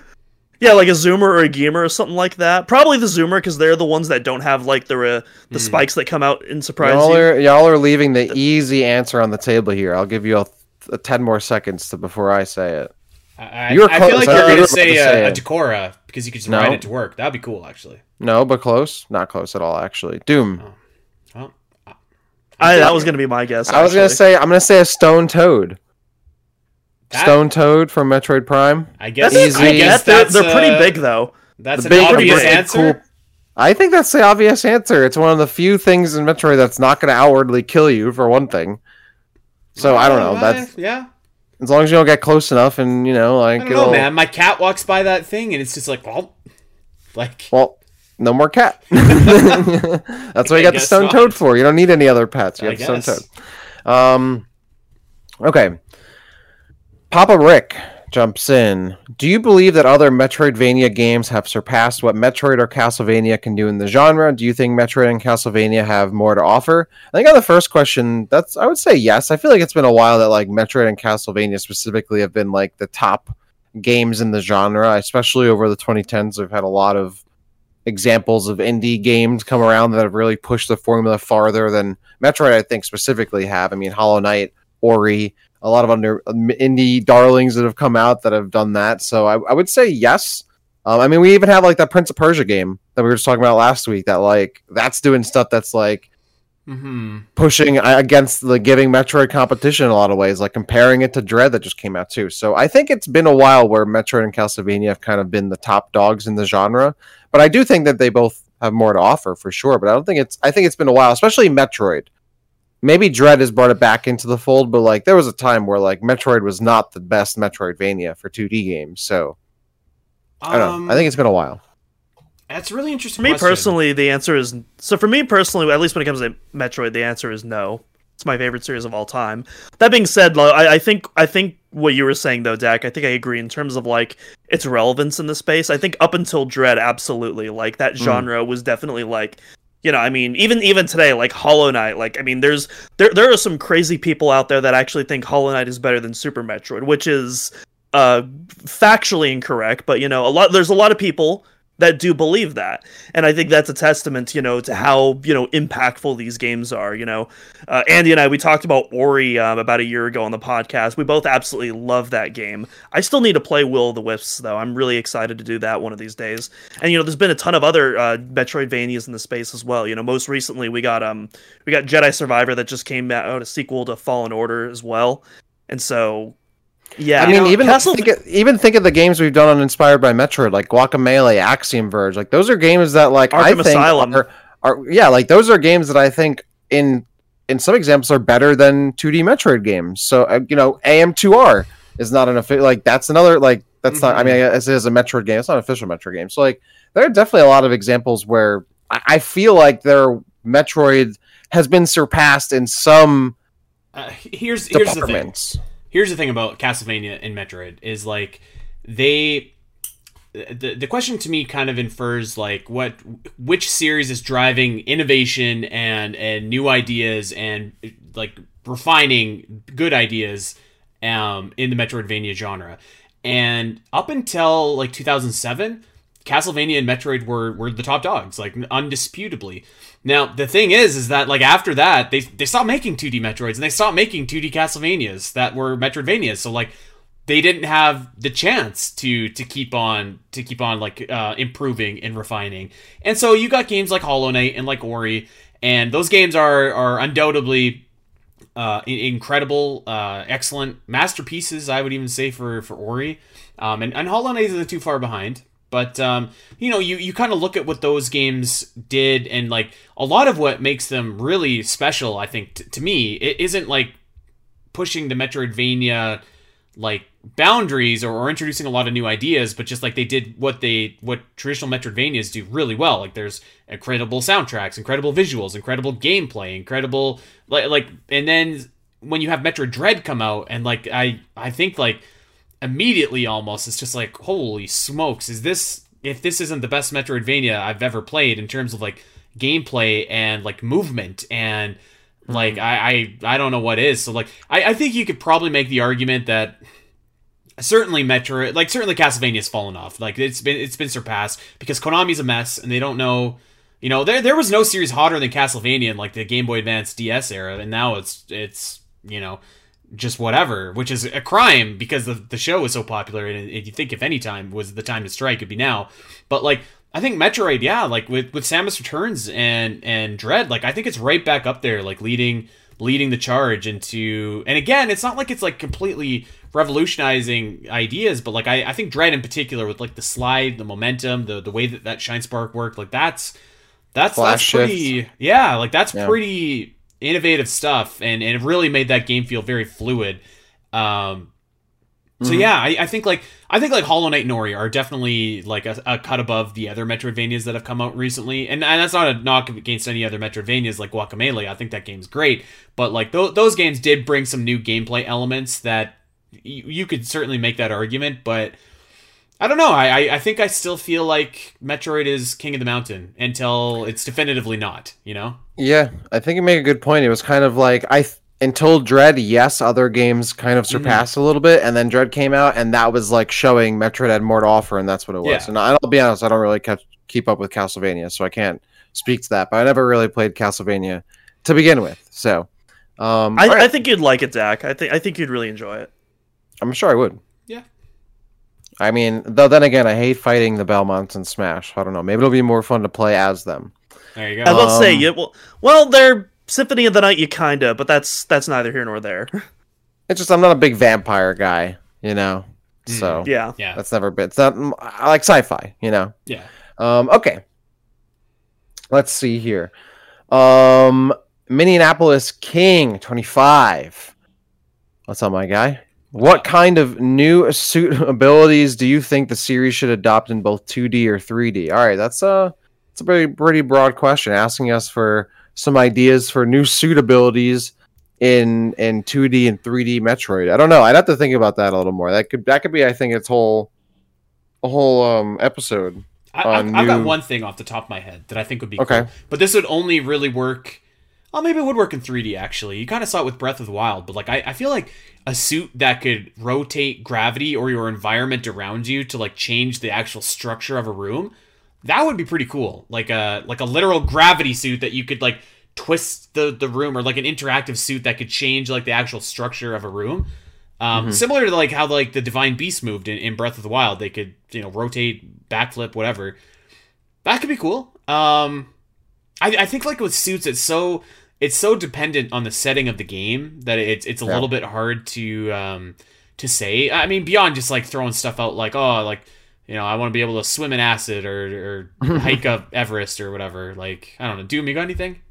yeah, like a Zoomer or a Geemer or something like that. Probably the Zoomer because they're the ones that don't have like the uh, the Hmm. spikes that come out and surprise Y'all are, y'all are leaving the easy answer on the table here. I'll give you a, a ten more seconds to before I say it. I, You were I feel like you're gonna say, to say uh, a it. Dachora because you could just No. ride it to work. That'd be cool, actually. No, but close. Not close at all, actually. Doom. Well, I, that was gonna be my guess. I was gonna say I'm gonna say a Stone Toad. that- Stone Toad from Metroid Prime. I guess. That's Easy. I yeah, guess they're, they're pretty uh, big though. That's The an big, obvious big, answer. cool- I think that's the obvious answer. It's one of the few things in Metroid that's not gonna outwardly kill you for one thing. So I don't know. That's yeah. as long as you don't get close enough, and you know, like I know, man. My cat walks by that thing, and it's just like, well, like Well, no more cat. That's what I you got the stone not. toad for. You don't need any other pets. You I have stone toad. Um, okay. Papa Rick jumps in. Do you believe that other Metroidvania games have surpassed what Metroid or Castlevania can do in the genre? Do you think Metroid and Castlevania have more to offer? I think on the first question, that's I would say yes. I feel like it's been a while that like Metroid and Castlevania specifically have been like the top games in the genre, especially over the 2010s. We've had a lot of examples of indie games come around that have really pushed the formula farther than Metroid, I think, specifically have. I mean, Hollow Knight, Ori, a lot of under um, indie darlings that have come out that have done that. So I, I would say yes. Um, I mean, we even have like that Prince of Persia game that we were just talking about last week. That like that's doing stuff that's like hmm pushing against the giving Metroid competition in a lot of ways, like comparing it to Dread that just came out too. So I think it's been a while where Metroid and Castlevania have kind of been the top dogs in the genre. But I do think that they both have more to offer for sure. But I don't think it's I think it's been a while, especially Metroid. Maybe Dread has brought it back into the fold, but like there was a time where like Metroid was not the best Metroidvania for 2D games. So I don't Um, know. I think it's been a while. that's a really interesting. For me question. personally, the answer is so. For me personally, at least when it comes to Metroid, the answer is no. It's my favorite series of all time. That being said, I, I think I think what you were saying though, Dak, I think I agree in terms of like its relevance in the space. I think up until Dread, absolutely, like that genre was definitely like. You know, I mean, even even today, like Hollow Knight, like I mean, there's there there are some crazy people out there that actually think Hollow Knight is better than Super Metroid, which is uh factually incorrect. But you know, a lot there's a lot of people that do believe that. And i think that's a testament you know to how you know impactful these games are you know. Uh, andy and i we talked about ori um, about a year ago on the podcast. We both absolutely love that game. I still need to play will of the wisps though. I'm really excited to do that one of these days. And you know there's been a ton of other uh, metroidvanias in the space as well. You know most recently we got um we got jedi survivor that just came out a sequel to fallen order as well. And so yeah I mean, know, even Castle- think of, even think of the games we've done on Inspired by Metroid, like Guacamelee, Axiom Verge. Like those are games that, like I think Asylum. are, are yeah, like those are games that I think in in some examples are better than 2D Metroid games. So uh, you know, AM2R is not an official like that's another like that's not. I mean, I guess it is a Metroid game. It's not an official Metroid game. So like there are definitely a lot of examples where I, I feel like their Metroid has been surpassed in some Uh, here's here's the thing. Here's the thing about Castlevania and Metroid is like they the, the question to me kind of infers like what which series is driving innovation and and new ideas and like refining good ideas um, in the Metroidvania genre. And up until like 2007, Castlevania and Metroid were were the top dogs, like undisputably. Now the thing is, is that like after that, they they stopped making 2D Metroids and they stopped making 2D Castlevanias that were Metroidvanias. So like they didn't have the chance to to keep on to keep on like uh, improving and refining. And so you got games like Hollow Knight and like Ori, and those games are are undoubtedly uh, incredible, uh, excellent masterpieces. I would even say for for Ori, um, and and Hollow Knight isn't too far behind. But um, you know, you you kind of look at what those games did, and like a lot of what makes them really special, I think, t- to me, it isn't like pushing the Metroidvania like boundaries or, or, introducing a lot of new ideas, but just like they did what they what traditional Metroidvanias do really well. Like there's incredible soundtracks, incredible visuals, incredible gameplay, incredible like like and then when you have Metroid Dread come out and like I I think like immediately almost it's just like holy smokes is this if this isn't the best Metroidvania I've ever played in terms of like gameplay and like movement and like mm-hmm. I, I I don't know what is so like I, I think you could probably make the argument that certainly Metro, like certainly Castlevania's fallen off. Like it's been it's been surpassed because Konami's a mess and they don't know. You know, there there was no series hotter than Castlevania in like the Game Boy Advance DS era, and now it's it's you know just whatever, which is a crime because the the show was so popular, and if you think if any time was the time to strike, it'd be now. But like I think Metroid, yeah, like with with Samus Returns and and Dread, like I think it's right back up there, like leading leading the charge into and again it's not like it's like completely revolutionizing ideas but like I, I think dread in particular with like the slide the momentum the the way that that shine spark worked like that's that's Flash that's pretty yeah like that's yeah. pretty innovative stuff and and it really made that game feel very fluid um so mm-hmm. yeah, I, I, think like I think like Hollow Knight and Ori are definitely like a, a, cut above the other Metroidvanias that have come out recently, and, and that's not a knock against any other Metroidvanias like Guacamelee. I think that game's great, but like th- those games did bring some new gameplay elements that y- you could certainly make that argument, but I don't know. I, I think I still feel like Metroid is king of the mountain until it's definitively not. You know? Yeah, I think you make a good point. It was kind of like I. Th- until Dread, yes, other games kind of mm-hmm. surpassed mm-hmm. a little bit, and then Dread came out, and that was like showing Metroid had more to offer, and that's what it was. Yeah. And I'll be honest, I don't really keep up with Castlevania, so I can't speak to that. But I never really played Castlevania to begin with, so um, I, right. I think you'd like it, Dak. I think I think you'd really enjoy it. I'm sure I would. Yeah. I mean, though, then again, I hate fighting the Belmonts and Smash. I don't know. Maybe it'll be more fun to play as them. There you go. I will um, say, yeah, well, well, they're Symphony of the Night, you kinda, but that's that's neither here nor there. It's just I'm not a big vampire guy, you know. Mm, so yeah, yeah, that's never been. It's not. I like sci-fi, you know. Yeah. Um. Okay. Let's see here. Um. Minneapolis King 25. What's up, my guy? What kind of new suit abilities do you think the series should adopt in both 2D or 3D? All right, that's a that's a pretty pretty broad question, asking us for some ideas for new suit abilities in in 2D and 3D Metroid. I don't know. I'd have to think about that a little more. That could that could be I think its whole a whole um episode. I, have new... got one thing off the top of my head that I think would be okay, cool. but this would only really work. Oh, maybe it would work in 3D actually. You kind of saw it with Breath of the Wild, but like I, I feel like a suit that could rotate gravity or your environment around you to like change the actual structure of a room that would be pretty cool. Like a like a literal gravity suit that you could like twist the the room or like an interactive suit that could change like the actual structure of a room. Um, mm-hmm. Similar to like how like the Divine Beast moved in, in Breath of the Wild, they could you know rotate, backflip, whatever. That could be cool. Um, I, I think like with suits, it's so it's so dependent on the setting of the game that it's it's a yeah. little bit hard to um to say. I mean, beyond just like throwing stuff out like oh like you know, I want to be able to swim in acid or, or hike up Everest or whatever. Like, I don't know. Doom, you got anything?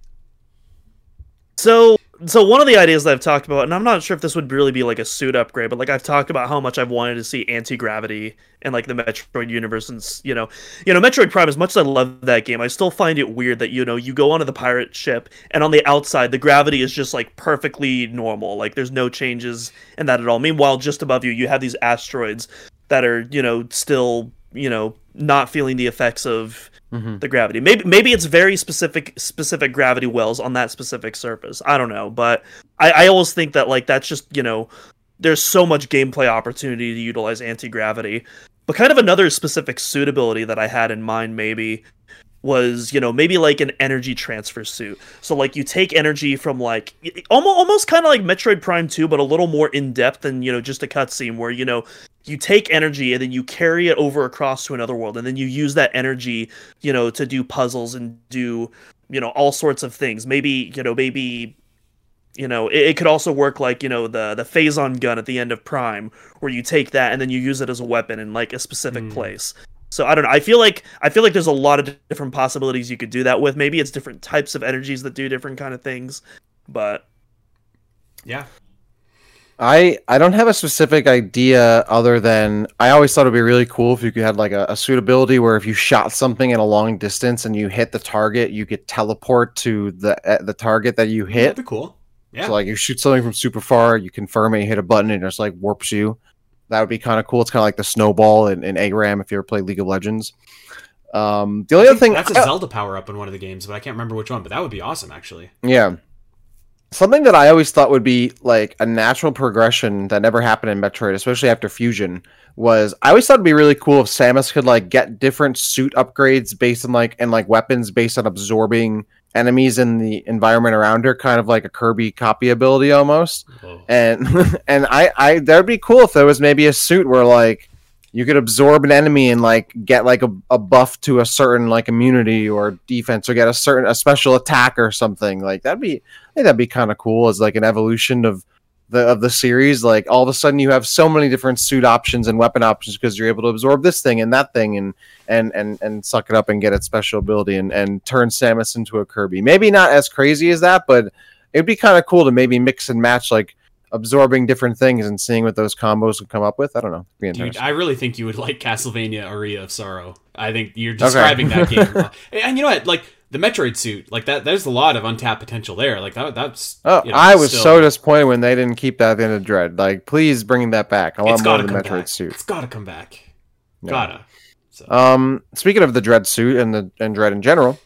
So, so one of the ideas that I've talked about, and I'm not sure if this would really be like a suit upgrade, but like I've talked about how much I've wanted to see anti gravity and like the Metroid universe, and you know, you know, Metroid Prime. As much as I love that game, I still find it weird that you know you go onto the pirate ship, and on the outside the gravity is just like perfectly normal, like there's no changes in that at all. Meanwhile, just above you, you have these asteroids that are you know still you know not feeling the effects of mm-hmm. the gravity. Maybe maybe it's very specific specific gravity wells on that specific surface. I don't know, but I, I always think that like that's just you know there's so much gameplay opportunity to utilize anti gravity. But kind of another specific suitability that I had in mind, maybe, was you know maybe like an energy transfer suit. So like you take energy from like almost almost kind of like metroid prime 2 but a little more in depth than you know just a cutscene where you know you take energy and then you carry it over across to another world and then you use that energy you know to do puzzles and do you know all sorts of things. Maybe you know maybe you know it, it could also work like you know the the phazon gun at the end of prime where you take that and then you use it as a weapon in like a specific mm. place so I don't know. I feel like I feel like there's a lot of different possibilities you could do that with. Maybe it's different types of energies that do different kind of things, but yeah. I I don't have a specific idea other than I always thought it'd be really cool if you could have like a, a suitability where if you shot something at a long distance and you hit the target, you could teleport to the uh, the target that you hit. That'd be cool. Yeah. So like you shoot something from super far, you confirm it, you hit a button, and it just like warps you. That would be kind of cool. It's kind of like the snowball in, in ARAM if you ever played League of Legends. Um, the only other thing that's a Zelda power up in one of the games, but I can't remember which one. But that would be awesome, actually. Yeah, something that I always thought would be like a natural progression that never happened in Metroid, especially after Fusion, was I always thought it'd be really cool if Samus could like get different suit upgrades based on like and like weapons based on absorbing enemies in the environment around her, kind of like a Kirby copy ability almost. And and I I that'd be cool if there was maybe a suit where like you could absorb an enemy and like get like a, a buff to a certain like immunity or defense or get a certain a special attack or something like that'd be I think that'd be kind of cool as like an evolution of the of the series like all of a sudden you have so many different suit options and weapon options because you're able to absorb this thing and that thing and and and and suck it up and get its special ability and and turn Samus into a Kirby. Maybe not as crazy as that, but it'd be kind of cool to maybe mix and match like absorbing different things and seeing what those combos would come up with. I don't know. Dude, I really think you would like Castlevania Aria of Sorrow. I think you're describing okay. that game. and you know what? Like the Metroid suit, like that. There's a lot of untapped potential there. Like that. That's. Oh, you know, I was still... so disappointed when they didn't keep that in a Dread. Like, please bring that back. I want more of the Metroid back. suit. It's gotta come back. Gotta. So. Um, speaking of the Dread suit and the and Dread in general,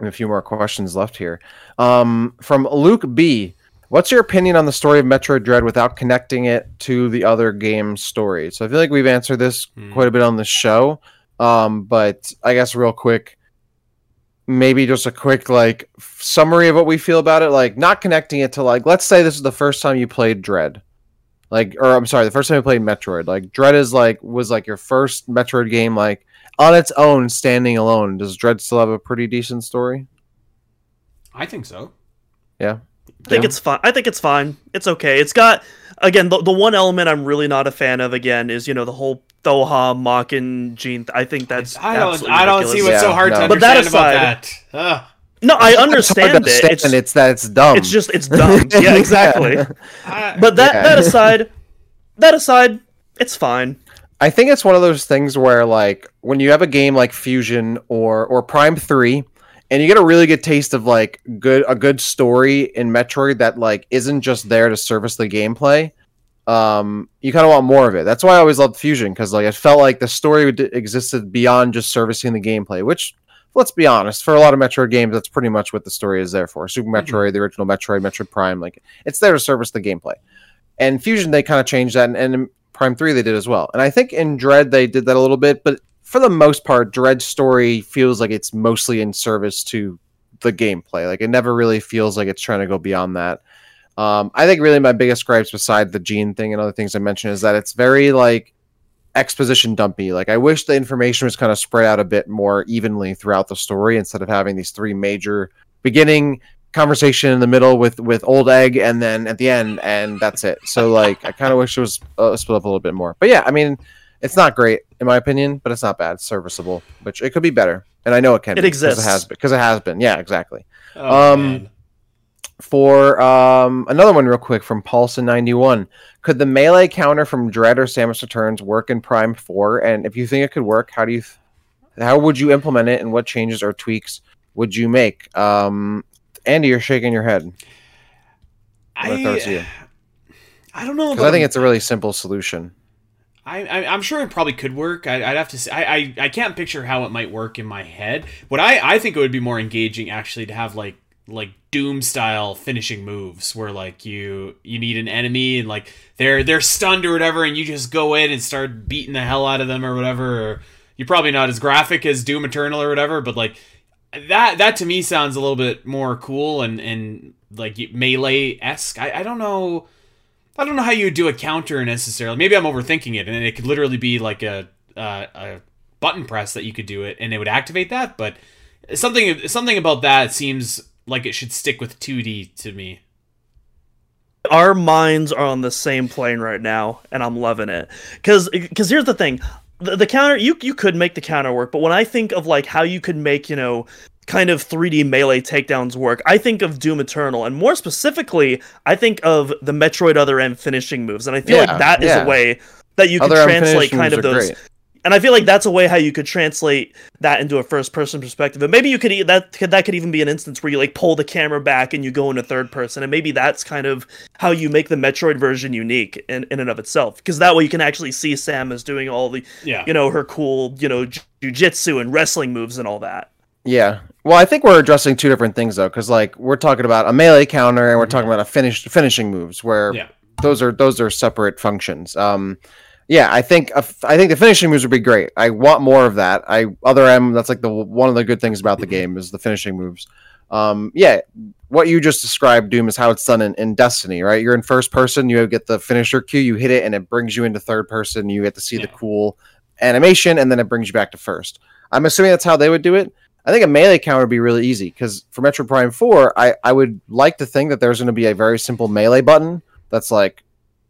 And a few more questions left here. Um, from Luke B. What's your opinion on the story of Metroid Dread without connecting it to the other game story? So I feel like we've answered this mm. quite a bit on the show. Um, but I guess real quick, maybe just a quick like summary of what we feel about it. Like not connecting it to like let's say this is the first time you played dread. Like or i'm sorry the first time you played metroid. Like dread is like was like your first metroid game like on its own standing alone. Does dread still have a pretty decent story? I think so. Yeah. I think yeah. it's fine i think it's fine. It's okay. It's got again the, the one element i'm really not a fan of again is you know the whole Thoha Mawkin Gene. I think that's I don't I don't see what's yeah, so hard no. to understand but that aside, about that. Ugh. No, I understand, understand it. It's, it's that it's dumb. It's just it's dumb. yeah, exactly. but that yeah. that aside, that aside, it's fine. I think it's one of those things where like when you have a game like Fusion or or Prime 3 and you get a really good taste of like good a good story in Metroid that like isn't just there to service the gameplay um, you kind of want more of it. That's why I always loved Fusion because like it felt like the story existed beyond just servicing the gameplay. Which, let's be honest, for a lot of Metroid games, that's pretty much what the story is there for. Super mm-hmm. Metroid, mm-hmm. the original Metroid, Metroid Prime, like it's there to service the gameplay. And Fusion, they kind of changed that, and, and in Prime Three they did as well. And I think in Dread they did that a little bit, but for the most part, Dread's story feels like it's mostly in service to the gameplay. Like it never really feels like it's trying to go beyond that. Um, I think really my biggest gripes, beside the gene thing and other things I mentioned, is that it's very like exposition dumpy. Like I wish the information was kind of spread out a bit more evenly throughout the story instead of having these three major beginning conversation in the middle with with old egg and then at the end and that's it. So like I kind of wish it was uh, split up a little bit more. But yeah, I mean it's not great in my opinion, but it's not bad. It's serviceable, which it could be better, and I know it can. It be, exists. It has because it has been. Yeah, exactly. Oh, um, man for um, another one, real quick from Paulson91. Could the melee counter from Dread or Samus Returns work in Prime 4? And if you think it could work, how do you, th- how would you implement it, and what changes or tweaks would you make? Um, Andy, you're shaking your head. I, I don't know. Because I think it's a really simple solution. I, I am sure it probably could work. I, would have to. Say, I, I I can't picture how it might work in my head. What I I think it would be more engaging actually to have like like doom style finishing moves where like you you need an enemy and like they're they're stunned or whatever and you just go in and start beating the hell out of them or whatever. Or you're probably not as graphic as doom eternal or whatever but like that that to me sounds a little bit more cool and and like melee-esque. I, I don't know i don't know how you do a counter necessarily. Maybe i'm overthinking it and it could literally be like a uh, a button press that you could do it and it would activate that but something something about that seems like it should stick with 2D to me. Our minds are on the same plane right now, and I'm loving it. Cause, cause here's the thing: the, the counter you you could make the counter work, but when I think of like how you could make you know kind of 3D melee takedowns work, I think of Doom Eternal, and more specifically, I think of the Metroid Other M finishing moves, and I feel Yeah, like that is yeah. a way that you could Other M translate kind of those great. And I feel like that's a way how you could translate that into a first person perspective. And maybe you could e- that could that could even be an instance where you like pull the camera back and you go into third person, and maybe that's kind of how you make the Metroid version unique in, in and of itself. Because that way you can actually see Samus doing all the Yeah. you know her cool you know jujitsu and wrestling moves and all that. Yeah. Well, I think we're addressing two different things though, because like we're talking about a melee counter and we're talking about a finish finishing moves, where Yeah. those are those are separate functions. Um, yeah, I think I think the finishing moves would be great. I want more of that. I other M. That's like the one of the good things about the game is the finishing moves. Um, yeah, what you just described, Doom, is how it's done in, in Destiny, right? You're in first person, you get the finisher cue, you hit it, and it brings you into third person. You get to see the cool animation, and then it brings you back to first. I'm assuming that's how they would do it. I think a melee counter would be really easy because for Metro Prime 4, I, I would like to think that there's going to be a very simple melee button that's like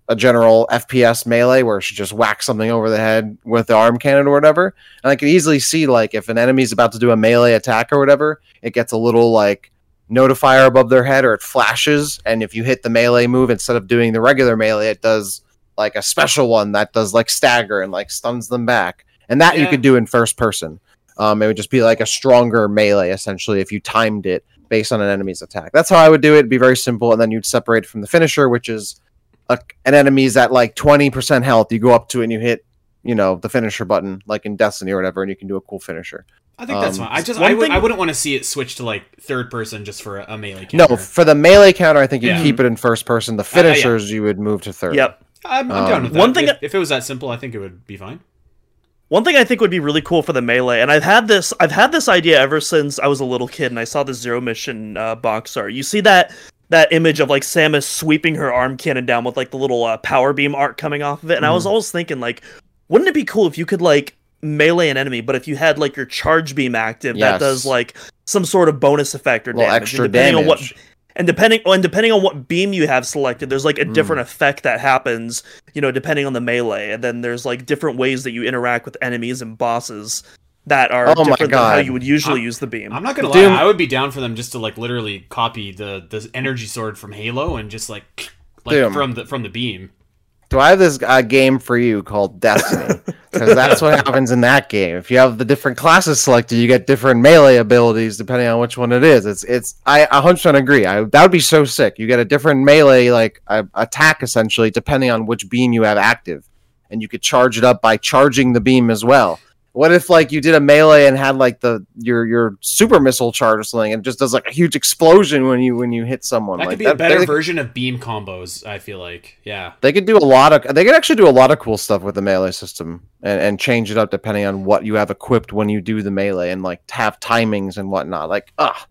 a general FPS melee where she just whacks something over the head with the arm cannon or whatever. And I could easily see like if an enemy's about to do a melee attack or whatever, it gets a little like notifier above their head or it flashes. And if you hit the melee move instead of doing the regular melee, it does like a special one that does like stagger and like stuns them back. And that you could do in first person. Um, it would just be like a stronger melee essentially if you timed it based on an enemy's attack. That's how I would do it. It'd be very simple, and then you'd separate it from the finisher, which is a, an enemy's at like twenty percent health. You go up to it and you hit, you know, the finisher button like in Destiny or whatever, and you can do a cool finisher. I think that's Um, fine. I just one I, would, thing- I wouldn't want to see it switch to like third person just for a, a melee No, counter. for the melee counter, I think you Yeah. keep it in first person. The Uh, uh, yeah. finishers you would move to third. Yep. I'm, I'm Um, down with that. one thing- if, if it was that simple, I think it would be fine. One thing I think would be really cool for the melee, and I've had this, I've had this idea ever since I was a little kid, and I saw the Zero Mission uh, box art. You see that that image of like Samus sweeping her arm cannon down with like the little uh, power beam arc coming off of it, and I Mm-hmm. was always thinking like, wouldn't it be cool if you could like melee an enemy, but if you had like your charge beam active, that does like some sort of bonus effect or damage, extra and depending on what and depending on depending on what beam you have selected, there's like a Hmm. different effect that happens, you know, depending on the melee. And then there's like different ways that you interact with enemies and bosses that are Oh my different than how you would usually I'm- use the beam. I'm not gonna Doom- lie. I would be down for them just to like literally copy the the energy sword from Halo and just like like Doom. from the from the beam. So I have this uh, game for you called Destiny because that's what happens in that game. If you have the different classes selected, you get different melee abilities depending on which one it is. It's it's I 100% agree. I that would be so sick. You get a different melee like uh, attack essentially depending on which beam you have active, and you could charge it up by charging the beam as well. What if like you did a melee and had like the your your super missile charge or something, and it just does like a huge explosion when you when you hit someone? That like could be a better they- version of beam combos. I feel like, yeah. they could do a lot of they could actually do a lot of cool stuff with the melee system and, and change it up depending on what you have equipped when you do the melee and like have timings and whatnot like ah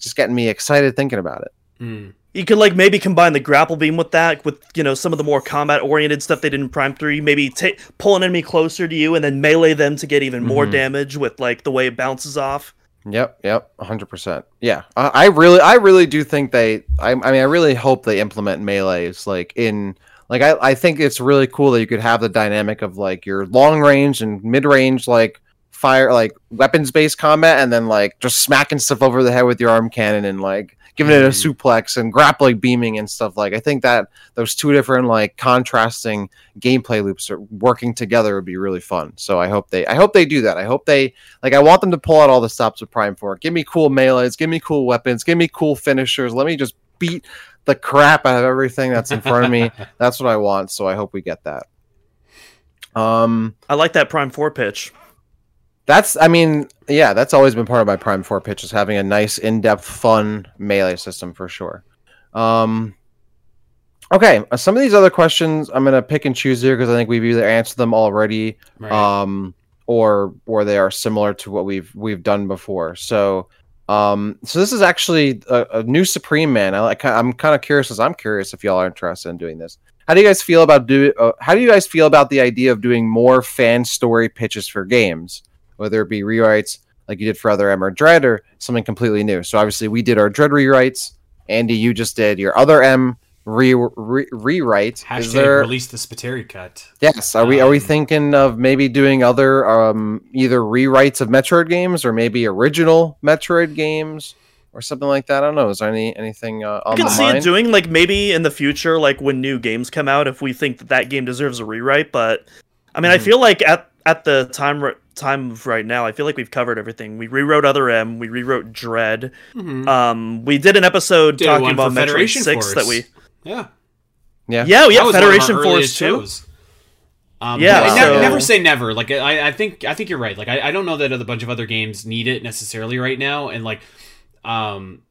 just getting me excited thinking about it Mm. You could like maybe combine the grapple beam with that, with you know some of the more combat oriented stuff they did in Prime Three. Maybe ta pull an enemy closer to you and then melee them to get even more Mhm. damage with like the way it bounces off. yep yep 100% yeah I, I really i really do think they I, I mean i really hope they implement melees like in like I, I think it's really cool that you could have the dynamic of like your long range and mid range like fire like weapons based combat and then like just smacking stuff over the head with your arm cannon and like giving it a Mhm. suplex and grappling beaming and stuff like i think that those two different like contrasting gameplay loops are working together would be really fun. So i hope they i hope they do that. I hope they like i want them to pull out all the stops with prime 4 give me cool melees. Give me cool weapons. Give me cool finishers. Let me just beat the crap out of everything that's in front of me. That's what i want so i hope we get that. Um I like that Prime Four pitch. That's, I mean, yeah, that's always been part of my Prime Four pitch is having a nice, in-depth, fun melee system for sure. Um, okay, uh, some of these other questions I'm gonna pick and choose here because I think we've either answered them already, Right. um, or or they are similar to what we've we've done before. So, um, so this is actually a, a new Supreme Man. I like. I'm kind of curious, as I'm curious if y'all are interested in doing this. How do you guys feel about do? Uh, how do you guys feel about the idea of doing more fan story pitches for games, whether it be rewrites like you did for other M or Dread, or something completely new? So obviously we did our Dread rewrites. Andy, you just did your other M re, re, rewrite. Hashtag Is there? release the Spiteri cut. Yes. Are we are we Um, thinking of maybe doing other um either rewrites of Metroid games or maybe original Metroid games or something like that? I don't know. Is there any anything uh, on I can the see mind? it doing like maybe in the future, like when new games come out, if we think that that game deserves a rewrite. But I mean, I Mhm. feel like at at the time ri- time of right now, I feel like we've covered everything. We rewrote Other M, we rewrote Dread. Mhm. Um, we did an episode Did talking about Metroid Federation Six that we yeah. yeah. yeah we have was one of our Federation Force earliest too. Um, Yeah, I never, never say never. Like I, I think I think you're right. Like I, I don't know that a bunch of other games need it necessarily right now. And like, um,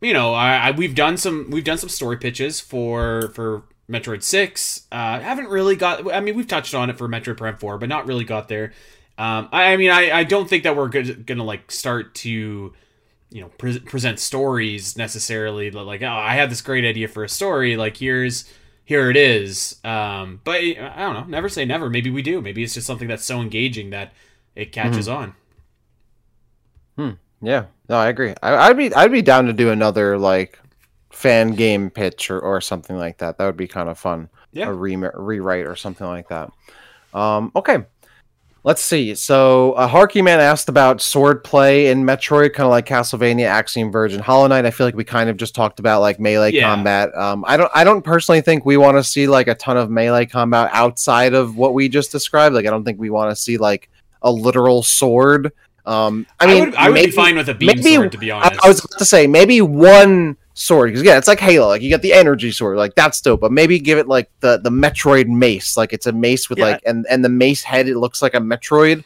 you know, I, I we've done some we've done some story pitches for for Metroid Six. Uh, haven't really got. I mean, we've touched on it for Metroid Prime Four, but not really got there. Um, I, I mean, I, I don't think that we're good, gonna like start to you know pre- present stories necessarily like oh i had this great idea for a story like here's here it is um but i don't know never say never maybe we do maybe it's just something that's so engaging that it catches on hmm Yeah. No, I agree. I, I'd be I'd be down to do another like fan game pitch or, or something like that. That would be kind of fun. Yeah. A re- rewrite or something like that. Um, okay. Let's see. So, uh, Harky Man asked about sword play in Metroid, kind of like Castlevania, Axiom Verge, and Hollow Knight. I feel like we kind of just talked about like melee Yeah. combat. Um, I don't, I don't personally think we want to see like a ton of melee combat outside of what we just described. Like, I don't think we want to see like a literal sword. Um, I i, mean, would, I would maybe, be fine with a beam maybe- sword to be I, honest I was about to say maybe one sword because yeah, it's like Halo. Like you got the energy sword, like that's dope. But maybe give it like the the Metroid mace. Like it's a mace with Yeah. like and and the mace head it looks like a Metroid.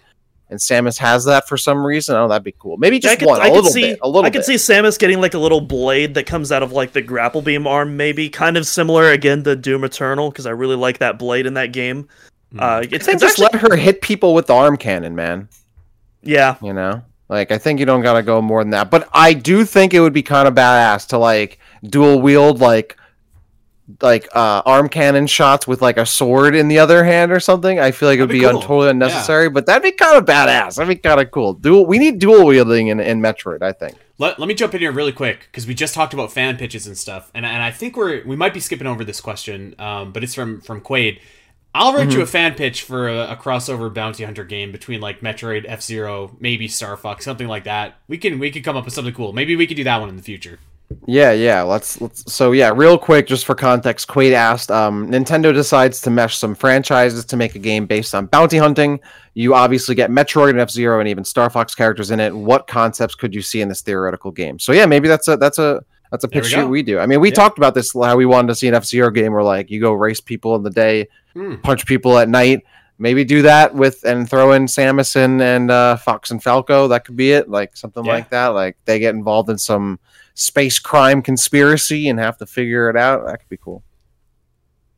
And Samus has that for some reason. Oh, that'd be cool. Maybe Yeah, I just could, one, I a could little see, bit, a little I could bit. see Samus getting like a little blade that comes out of like the grapple beam arm, maybe kind of similar again to Doom Eternal because I really like that blade in that game. Hmm. Uh, it's, it's just actually, let her hit people with the arm cannon, man. yeah, You know, like I think you don't gotta go more than that. But I do think it would be kind of badass to like dual wield like like uh arm cannon shots with like a sword in the other hand or something. I feel like it would be, be un- totally unnecessary, but that'd be kind of badass. That'd be kind of cool. Dual, we need dual wielding in, in Metroid. I think. let, let me jump in here really quick because we just talked about fan pitches and stuff and, and i think we're we might be skipping over this question um, but it's from from quaid i'll write Mm-hmm. you a fan pitch for a, a crossover bounty hunter game between like metroid f-zero maybe star fox something like that we can we could come up with something cool maybe we could do that one in the future Yeah, yeah. Let's let's. So yeah, real quick, just for context, Quaid asked. Um, Nintendo decides to mesh some franchises to make a game based on bounty hunting. You obviously get Metroid and F Zero and even Star Fox characters in it. What concepts could you see in this theoretical game? So yeah, maybe that's a that's a that's a pitch that we do. I mean, we Yeah. talked about this how we wanted to see an F Zero game where like you go race people in the day, Hmm. punch people at night. Maybe do that with and throw in Samus and, and uh, Fox and Falco. That could be it, like something Yeah. like that. Like they get involved in some space crime conspiracy and have to figure it out. That could be cool.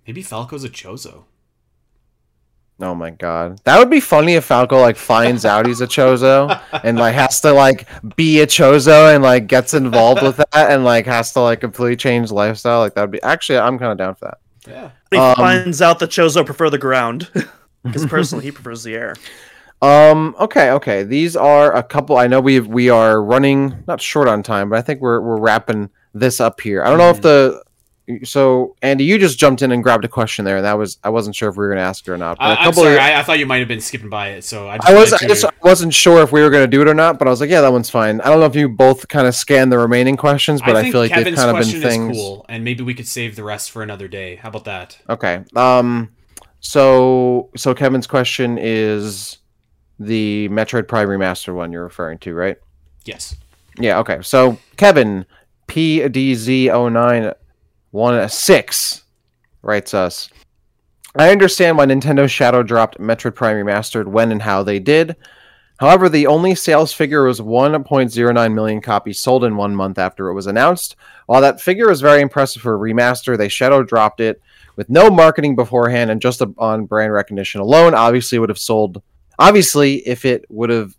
maybe falco's a chozo Oh my god, that would be funny if Falco like finds out he's a Chozo and like has to like be a Chozo and like gets involved with that and like has to like completely change lifestyle. Like that'd be actually I'm kind of down for that. yeah he Um, finds out that Chozo prefer the ground because personally he prefers the air. Um. Okay. Okay. These are a couple. I know we we are running not short on time, but I think we're we're wrapping this up here. I don't know if the so Andy, you just jumped in and grabbed a question there, and that was I wasn't sure if we were going to ask it or not. But I, a I'm sorry of, I, I thought you might have been skipping by it so i just I was I just wasn't sure if we were going to do it or not. But I was like, yeah, that one's fine. I don't know if you both kind of scanned the remaining questions, but I, feel like they've Kevin's kind of been things. is cool, and maybe we could save the rest for another day. How about that? Okay. Um. So so Kevin's question is the Metroid Prime remaster one you're referring to, right? Yes. Yeah, okay. So Kevin PDZ0916 writes us I understand why Nintendo Shadow dropped Metroid Prime Remastered when and how they did. However, the only sales figure was 1.09 million copies sold in one month after it was announced. While that figure was very impressive for a remaster, they shadow dropped it with no marketing beforehand and just on brand recognition alone. Obviously, would have sold. Obviously, if it would have,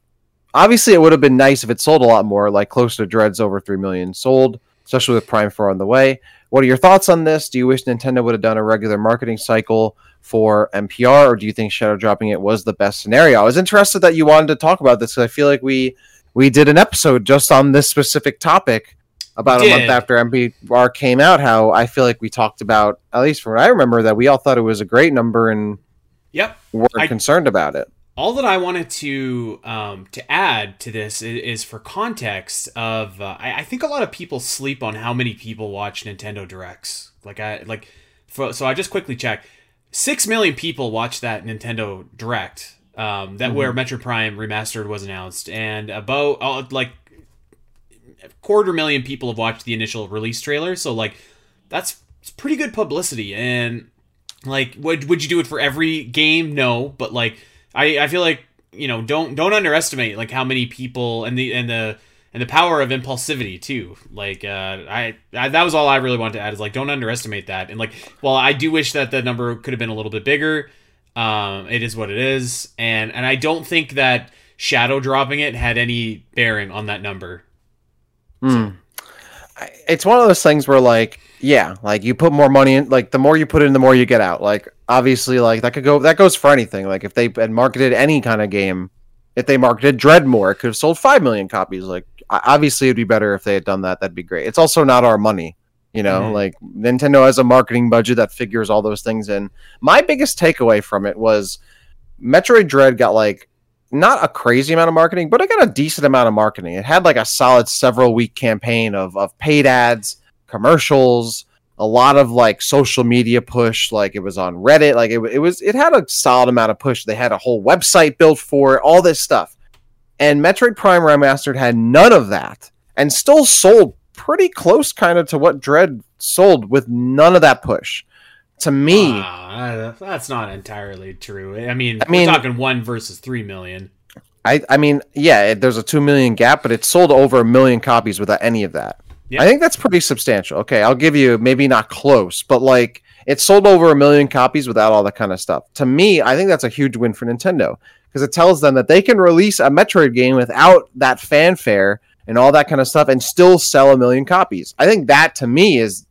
obviously it would have been nice if it sold a lot more, like close to Dread's over three million sold, especially with Prime Four on the way. What are your thoughts on this? Do you wish Nintendo would have done a regular marketing cycle for MPR, or do you think shadow dropping it was the best scenario? I was interested that you wanted to talk about this because I feel like we we did an episode just on this specific topic about a month after MPR came out. How I feel like we talked about, at least from what I remember, that we all thought it was a great number and yep, were I, concerned about it. All that I wanted to um, to add to this is, is for context of uh, I, I, think a lot of people sleep on how many people watch Nintendo Directs. Like I like, for, so I just quickly checked six million people watched that Nintendo Direct. Um, that mm-hmm. where Metro Prime Remastered was announced, and about uh, like a quarter million people have watched the initial release trailer. So like, that's pretty good publicity. And like, would would you do it for every game? No, but like, I I feel like you know don't don't underestimate like how many people and the and the and the power of impulsivity too. Like uh, I, I, that was all I really wanted to add is like don't underestimate that. And like, well, I do wish that the number could have been a little bit bigger, um, it is what it is. And and I don't think that shadow dropping it had any bearing on that number. Mm. So. It's one of those things where like yeah, like you put more money in, like the more you put in, the more you get out. Like obviously, like that could go that goes for anything. Like if they had marketed any kind of game, if they marketed Dread more, it could have sold five million copies. Like obviously it'd be better if they had done that. That'd be great. It's also not our money. You know, mm-hmm. like Nintendo has a marketing budget that figures all those things in. My biggest takeaway from it was Metroid Dread got like not a crazy amount of marketing, but it got a decent amount of marketing. It had like a solid several week campaign of of paid ads, commercials, a lot of like social media push. Like it was on Reddit. Like it, it was it had a solid amount of push. They had a whole website built for it. All this stuff. And Metroid Prime Remastered had none of that and still sold pretty close kind of to what Dread sold with none of that push. To me, uh, that's not entirely true. I mean, I mean, we're talking one versus three million. I, I mean, yeah, there's a two million gap, but it sold over a million copies without any of that. I think that's pretty substantial. Okay, I'll give you maybe not close, but like it sold over a million copies without all that kind of stuff. To me, I think that's a huge win for Nintendo because it tells them that they can release a Metroid game without that fanfare and all that kind of stuff and still sell a million copies. I think that to me is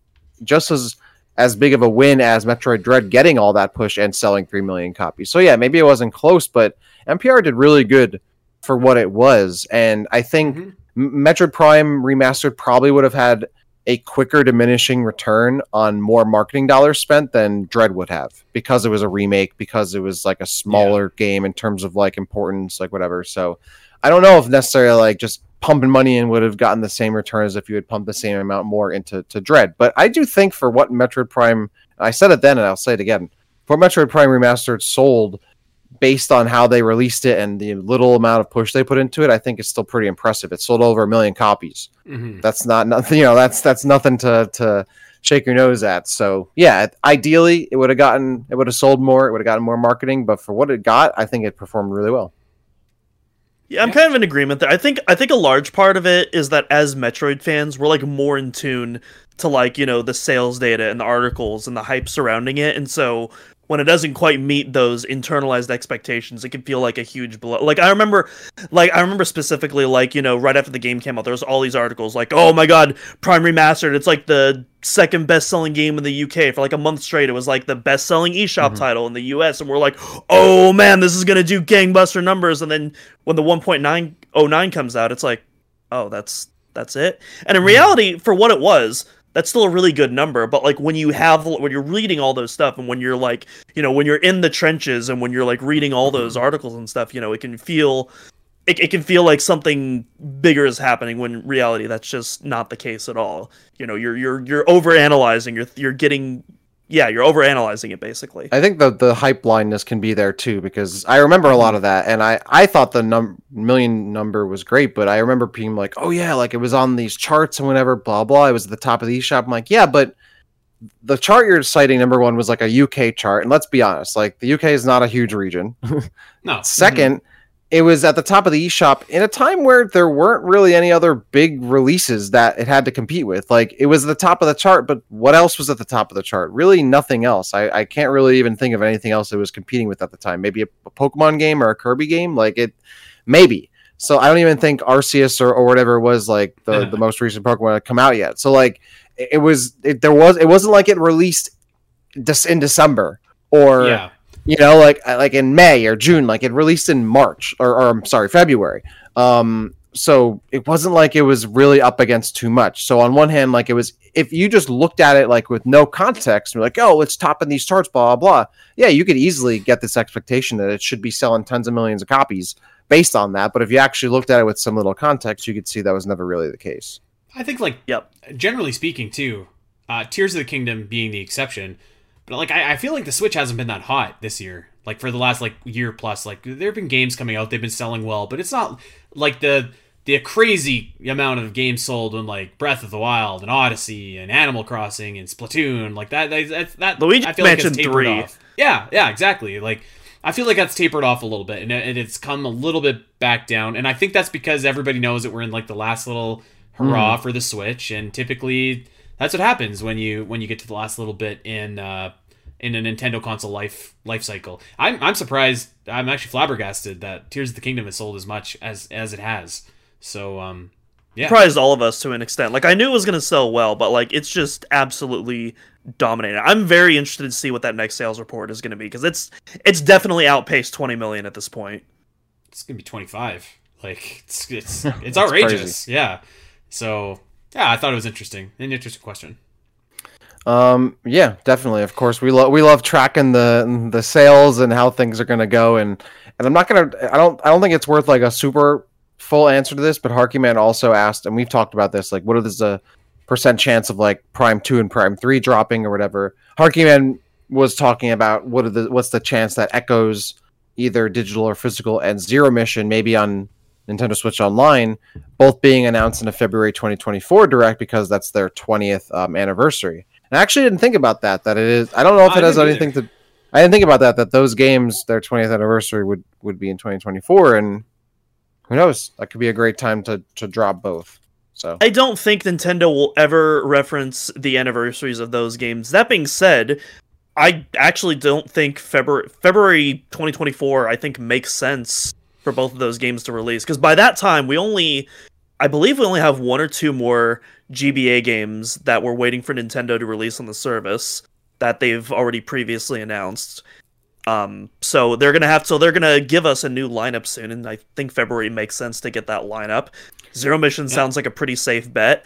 just as as big of a win as Metroid Dread getting all that push and selling 3 million copies. So yeah, maybe it wasn't close, but MPR did really good for what it was and I think mm-hmm. Metroid Prime remastered probably would have had a quicker diminishing return on more marketing dollars spent than Dread would have because it was a remake, because it was like a smaller yeah. game in terms of like importance, like whatever. So I don't know if necessarily like just pumping money in would have gotten the same return as if you had pumped the same amount more into to Dread. But I do think for what Metroid Prime, I said it then and I'll say it again, for Metroid Prime Remastered sold based on how they released it and the little amount of push they put into it, I think it's still pretty impressive. It sold over a million copies. Mm-hmm. That's not nothing, you know, that's that's nothing to to shake your nose at. So yeah, ideally it would have gotten it would have sold more, it would have gotten more marketing, but for what it got, I think it performed really well. Yeah, I'm kind of in agreement there. I think I think a large part of it is that as Metroid fans, we're like more in tune to like, you know, the sales data and the articles and the hype surrounding it. And so when it doesn't quite meet those internalized expectations, it can feel like a huge blow. Like I remember, like I remember specifically, like you know, right after the game came out, there was all these articles like, "Oh my God, Prime Remastered! It's like the second best-selling game in the UK for like a month straight. It was like the best-selling eShop mm-hmm. title in the US, and we're like, oh man, this is gonna do gangbuster numbers. And then when the 1.909 comes out, it's like, oh, that's that's it. And in mm-hmm. reality, for what it was, that's still a really good number but like when you have when you're reading all those stuff and when you're like you know when you're in the trenches and when you're like reading all those mm-hmm. articles and stuff you know it can feel it, it can feel like something bigger is happening when in reality that's just not the case at all you know you're you're you're over analyzing you're you're getting yeah, you're overanalyzing it basically. I think the the hype blindness can be there too because I remember a lot of that, and I I thought the num- million number was great, but I remember being like, oh yeah, like it was on these charts and whatever, blah blah. It was at the top of the eShop. I'm like, yeah, but the chart you're citing number one was like a UK chart, and let's be honest, like the UK is not a huge region. no. 2nd mm-hmm. It was at the top of the eShop in a time where there weren't really any other big releases that it had to compete with. Like it was at the top of the chart, but what else was at the top of the chart? Really nothing else. I, I can't really even think of anything else it was competing with at the time. Maybe a, a Pokemon game or a Kirby game. Like it maybe. So I don't even think Arceus or, or whatever was like the, the most recent Pokemon had come out yet. So like it, it was it, there was it wasn't like it released this in December or Yeah. You know like uh, like in may or june like it released in march or, or i'm sorry february um so it wasn't like it was really up against too much so on one hand like it was if you just looked at it like with no context and you're like oh it's topping these charts blah blah blah yeah you could easily get this expectation that it should be selling tons of millions of copies based on that but if you actually looked at it with some little context you could see that was never really the case I think like Yep. generally speaking too, uh, Tears of the Kingdom being the exception. But like I, I feel like the Switch hasn't been that hot this year. Like for the last like year plus. Like there have been games coming out, they've been selling well, but it's not like the the crazy amount of games sold when like Breath of the Wild and Odyssey and Animal Crossing and Splatoon like that. That, that, Luigi I feel like it's mentioned tapered three. off. Yeah, yeah, exactly. Like I feel like that's tapered off a little bit, and it- and it's come a little bit back down. And I think that's because everybody knows that we're in like the last little hmm. hurrah for the Switch, and typically that's what happens when you when you get to the last little bit in uh, in a Nintendo console life life cycle. I'm I'm surprised. I'm actually flabbergasted that Tears of the Kingdom has sold as much as as it has. So um, yeah, surprised all of us to an extent. Like I knew it was gonna sell well, but like it's just absolutely dominating. I'm very interested to see what that next sales report is gonna be because it's it's definitely outpaced 20 million at this point. it's gonna be 25. Like it's it's it's outrageous. Yeah. So yeah, I thought it was interesting. An interesting question. Um, yeah, definitely. Of course, we love we love tracking the the sales and how things are going to go, and and I'm not gonna. I don't. I don't think it's worth like a super full answer to this. But Harky Man also asked, and we've talked about this. Like, what is the percent chance of like Prime Two and Prime Three dropping or whatever? Harky Man was talking about what are the what's the chance that Echoes either digital or physical and Zero Mission maybe on Nintendo Switch Online, both being announced in a February 2024 direct because that's their 20th um, anniversary. And I actually didn't think about that. That it is. I don't know if it has anything to. I didn't think about that. That those games, their 20th anniversary would would be in 2024, and who knows? That could be a great time to to drop both. So I don't think Nintendo will ever reference the anniversaries of those games. That being said, I actually don't think February February 2024 I think makes sense for both of those games to release because by that time we only I believe we only have one or two more GBA games that we're waiting for Nintendo to release on the service that they've already previously announced. Um, so they're gonna have so they're gonna give us a new lineup soon, and I think February makes sense to get that lineup. Zero Mission sounds like a pretty safe bet.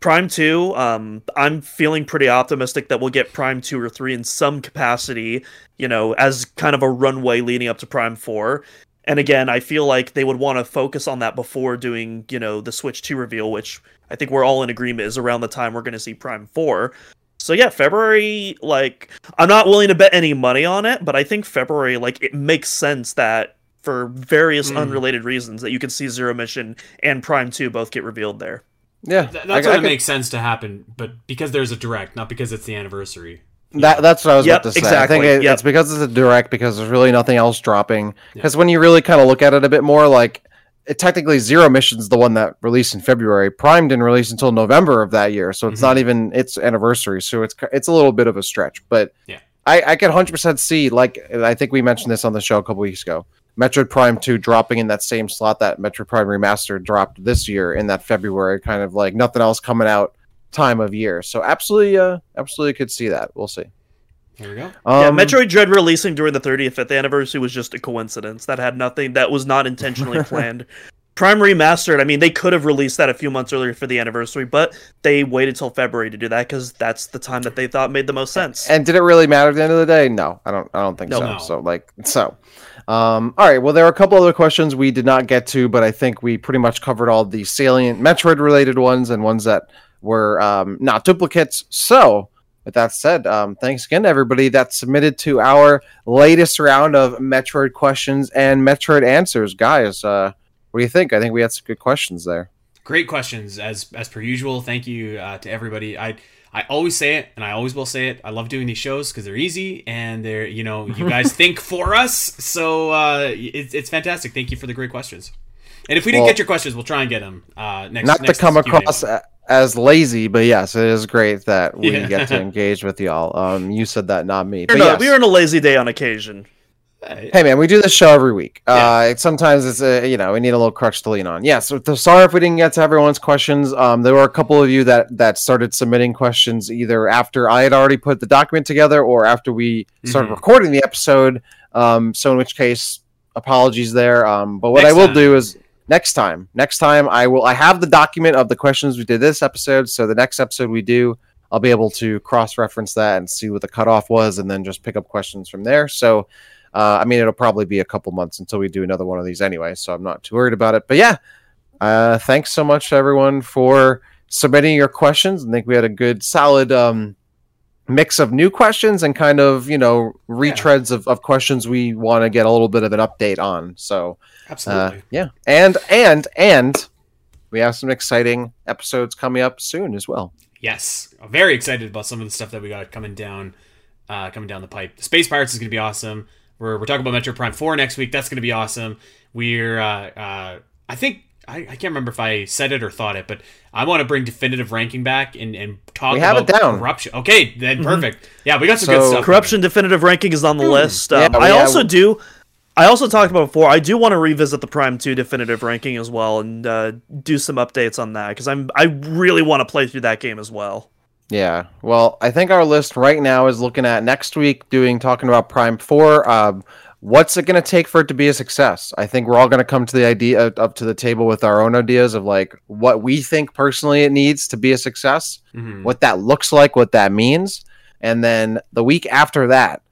Prime Two, um, I'm feeling pretty optimistic that we'll get Prime Two or Three in some capacity, you know, as kind of a runway leading up to Prime Four. And again, I feel like they would want to focus on that before doing, you know, the Switch 2 reveal, which I think we're all in agreement is around the time we're going to see Prime 4. So yeah, February, like, I'm not willing to bet any money on it, but I think February, like, it makes sense that for various Mm. unrelated reasons that you could see Zero Mission and Prime 2 both get revealed there. yeah, Th- I- that's I what could- makes sense to happen, but because there's a direct, not because it's the anniversary. That that's what I was Yep, about to say. Exactly. I think it, yep. it's because it's a direct because there's really nothing else dropping. Because when you really kind of look at it a bit more, like it, technically Zero Mission's the one that released in February. Prime didn't release until November of that year, so it's Mhm. not even its anniversary. So it's it's a little bit of a stretch, but Yeah. I I can 100 percent see like I think we mentioned this on the show a couple weeks ago. Metroid Prime 2 dropping in that same slot that Metroid Prime Remastered dropped this year in that February, kind of like nothing else coming out time of year. So absolutely, uh, absolutely could see that. We'll see. There we go. yeah, Um, Metroid Dread releasing during the 35th anniversary was just a coincidence. That had nothing, that was not intentionally planned. Prime Remastered, I mean, they could have released that a few months earlier for the anniversary, but they waited till February to do that because that's the time that they thought made the most sense. And did it really matter at the end of the day? No, I don't. I don't think No. so. No. So like so. Um, all right. Well, there are a couple other questions we did not get to, but I think we pretty much covered all the salient Metroid related ones and ones that were um, not duplicates. So. With that said, um, thanks again to everybody that submitted to our latest round of Metroid questions and Metroid answers. Guys, uh, what do you think? I think we had some good questions there. Great questions as as per usual. Thank you uh, to everybody. I I always say it, and I always will say it. I love doing these shows because they're easy and they're you know you guys think for us, so uh, it's it's fantastic. Thank you for the great questions. And if we didn't Well- get your questions, we'll try and get them uh, next. Not next to come across as lazy, but yes, it is great that we Yeah. get to engage with y'all. Um, you said that, not me. We're But not- yes. We were on a lazy day on occasion. Hey man, we do this show every week. Yeah. Uh, it's- sometimes it's a, you know we need a little crutch to lean on. Yeah, so sorry if we didn't get to everyone's questions. Um, there were a couple of you that that started submitting questions either after I had already put the document together or after we started Mhm. recording the episode. Um, so in which case, apologies there. Um, but what Next I will time. do is next time, next time I will. I have the document of the questions we did this episode. So the next episode we do, I'll be able to cross reference that and see what the cutoff was, and then just pick up questions from there. So. Uh, I mean, it'll probably be a couple months until we do another one of these anyway, so I'm not too worried about it. But yeah, uh, thanks so much, everyone, for submitting your questions. I think we had a good, solid um, mix of new questions and kind of, you know, retreads of, of questions we want to get a little bit of an update on. So, uh, Absolutely. yeah, and and and we have some exciting episodes coming up soon as well. Yes, I'm very excited about some of the stuff that we got coming down, uh, coming down the pipe. The Space Pirates is going to be awesome. We're, we're talking about Metroid Prime Four next week. That's going to be awesome. We're, uh, uh, I think, I, I can't remember if I said it or thought it, but I want to bring definitive ranking back and, and talk We have about it down. corruption. Okay, then perfect. Yeah, we got some So- good stuff. Corruption definitive ranking is on the list. Um, Yeah, I we also have- do. I also talked about before. I do want to revisit the Prime Two definitive ranking as well and uh, do some updates on that because I'm I really want to play through that game as well. Yeah. Well, I think our list right now is looking at next week doing talking about Prime 4. Um, what's it going to take for it to be a success? I think we're all going to come to the idea up to the table with our own ideas of like what we think personally it needs to be a success, Mhm. what that looks like, what that means. And then the week after that,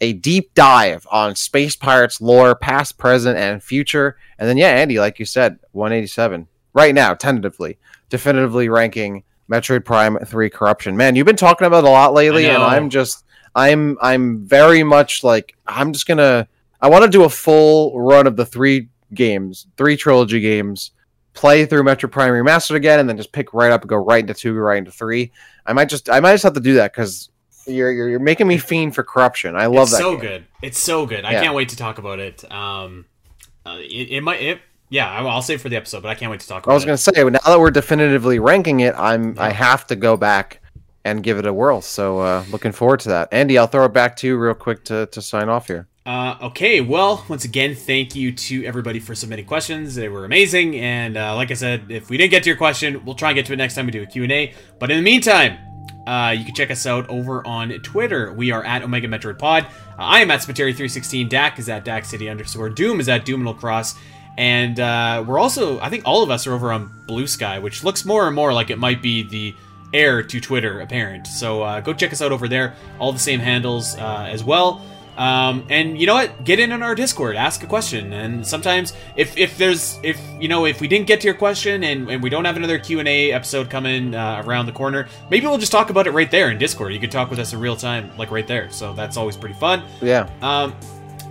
a deep dive on Space Pirates lore, past, present, and future. And then, yeah, Andy, like you said, 187 right now, tentatively, definitively ranking Metroid Prime 3 Corruption. Man, you've been talking about it a lot lately, and. I'm just, I'm, I'm very much like, I'm just gonna, I want to do a full run of the three games, three trilogy games, play through Metroid Prime Remastered again, and then just pick right up and go right into two, right into three. I might just, I might just have to do that because. You're, you're you're making me fiend for corruption. I love it's that. so game. good. It's so good. I Yeah. can't wait to talk about it. Um, uh, it, it might. It, yeah, I- I'll save it for the episode, but I can't wait to talk about it. I was gonna say now that we're definitively ranking it, I'm I have to go back and give it a whirl. So uh, looking forward to that. Andy, I'll throw it back to you real quick to, to sign off here. Uh, okay, well, once again, thank you to everybody for submitting questions. They were amazing, and uh, like I said, if we didn't get to your question, we'll try and get to it next time we do a Q&A. But in the meantime, uh, you can check us out over on Twitter. We are at Omega Metroid Pod. I am at Spiteri316. Dak is at Dak City underscore Doom is at Doominal Cross. And uh, we're also, I think all of us are over on Bluesky, which looks more and more like it might be the heir to Twitter apparent. So uh, go check us out over there. All the same handles uh, as well. Um, and you know what? Get in on our Discord, ask a question, and sometimes if if there's if you know if we didn't get to your question and, and we don't have another Q and A episode coming uh, around the corner, maybe we'll just talk about it right there in Discord. You could talk with us in real time, like right there. So that's always pretty fun. Yeah. Um,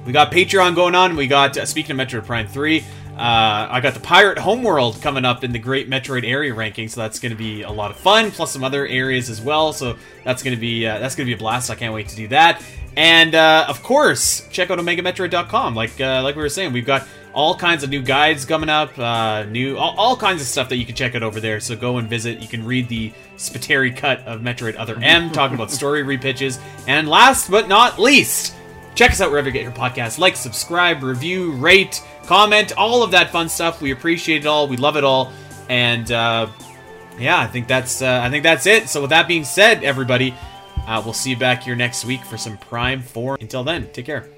we got Patreon going on. We got uh, speaking of Metroid Prime Three. Uh, I got the Pirate Homeworld coming up in the Great Metroid Area ranking, so that's going to be a lot of fun. Plus some other areas as well. So that's going to be uh, that's going to be a blast. I can't wait to do that. And uh, of course, check out OmegaMetroid.com. Like uh, like we were saying, we've got all kinds of new guides coming up, uh, new all, all kinds of stuff that you can check out over there. So go and visit. You can read the Spiteri cut of Metroid Other M, talking about story repitches. And last but not least, check us out wherever you get your podcasts. Like, subscribe, review, rate, comment, all of that fun stuff. We appreciate it all. We love it all. And uh, yeah, I think that's uh, I think that's it. So with that being said, everybody, uh, we'll see you back here next week for some Prime Four. Until then, take care.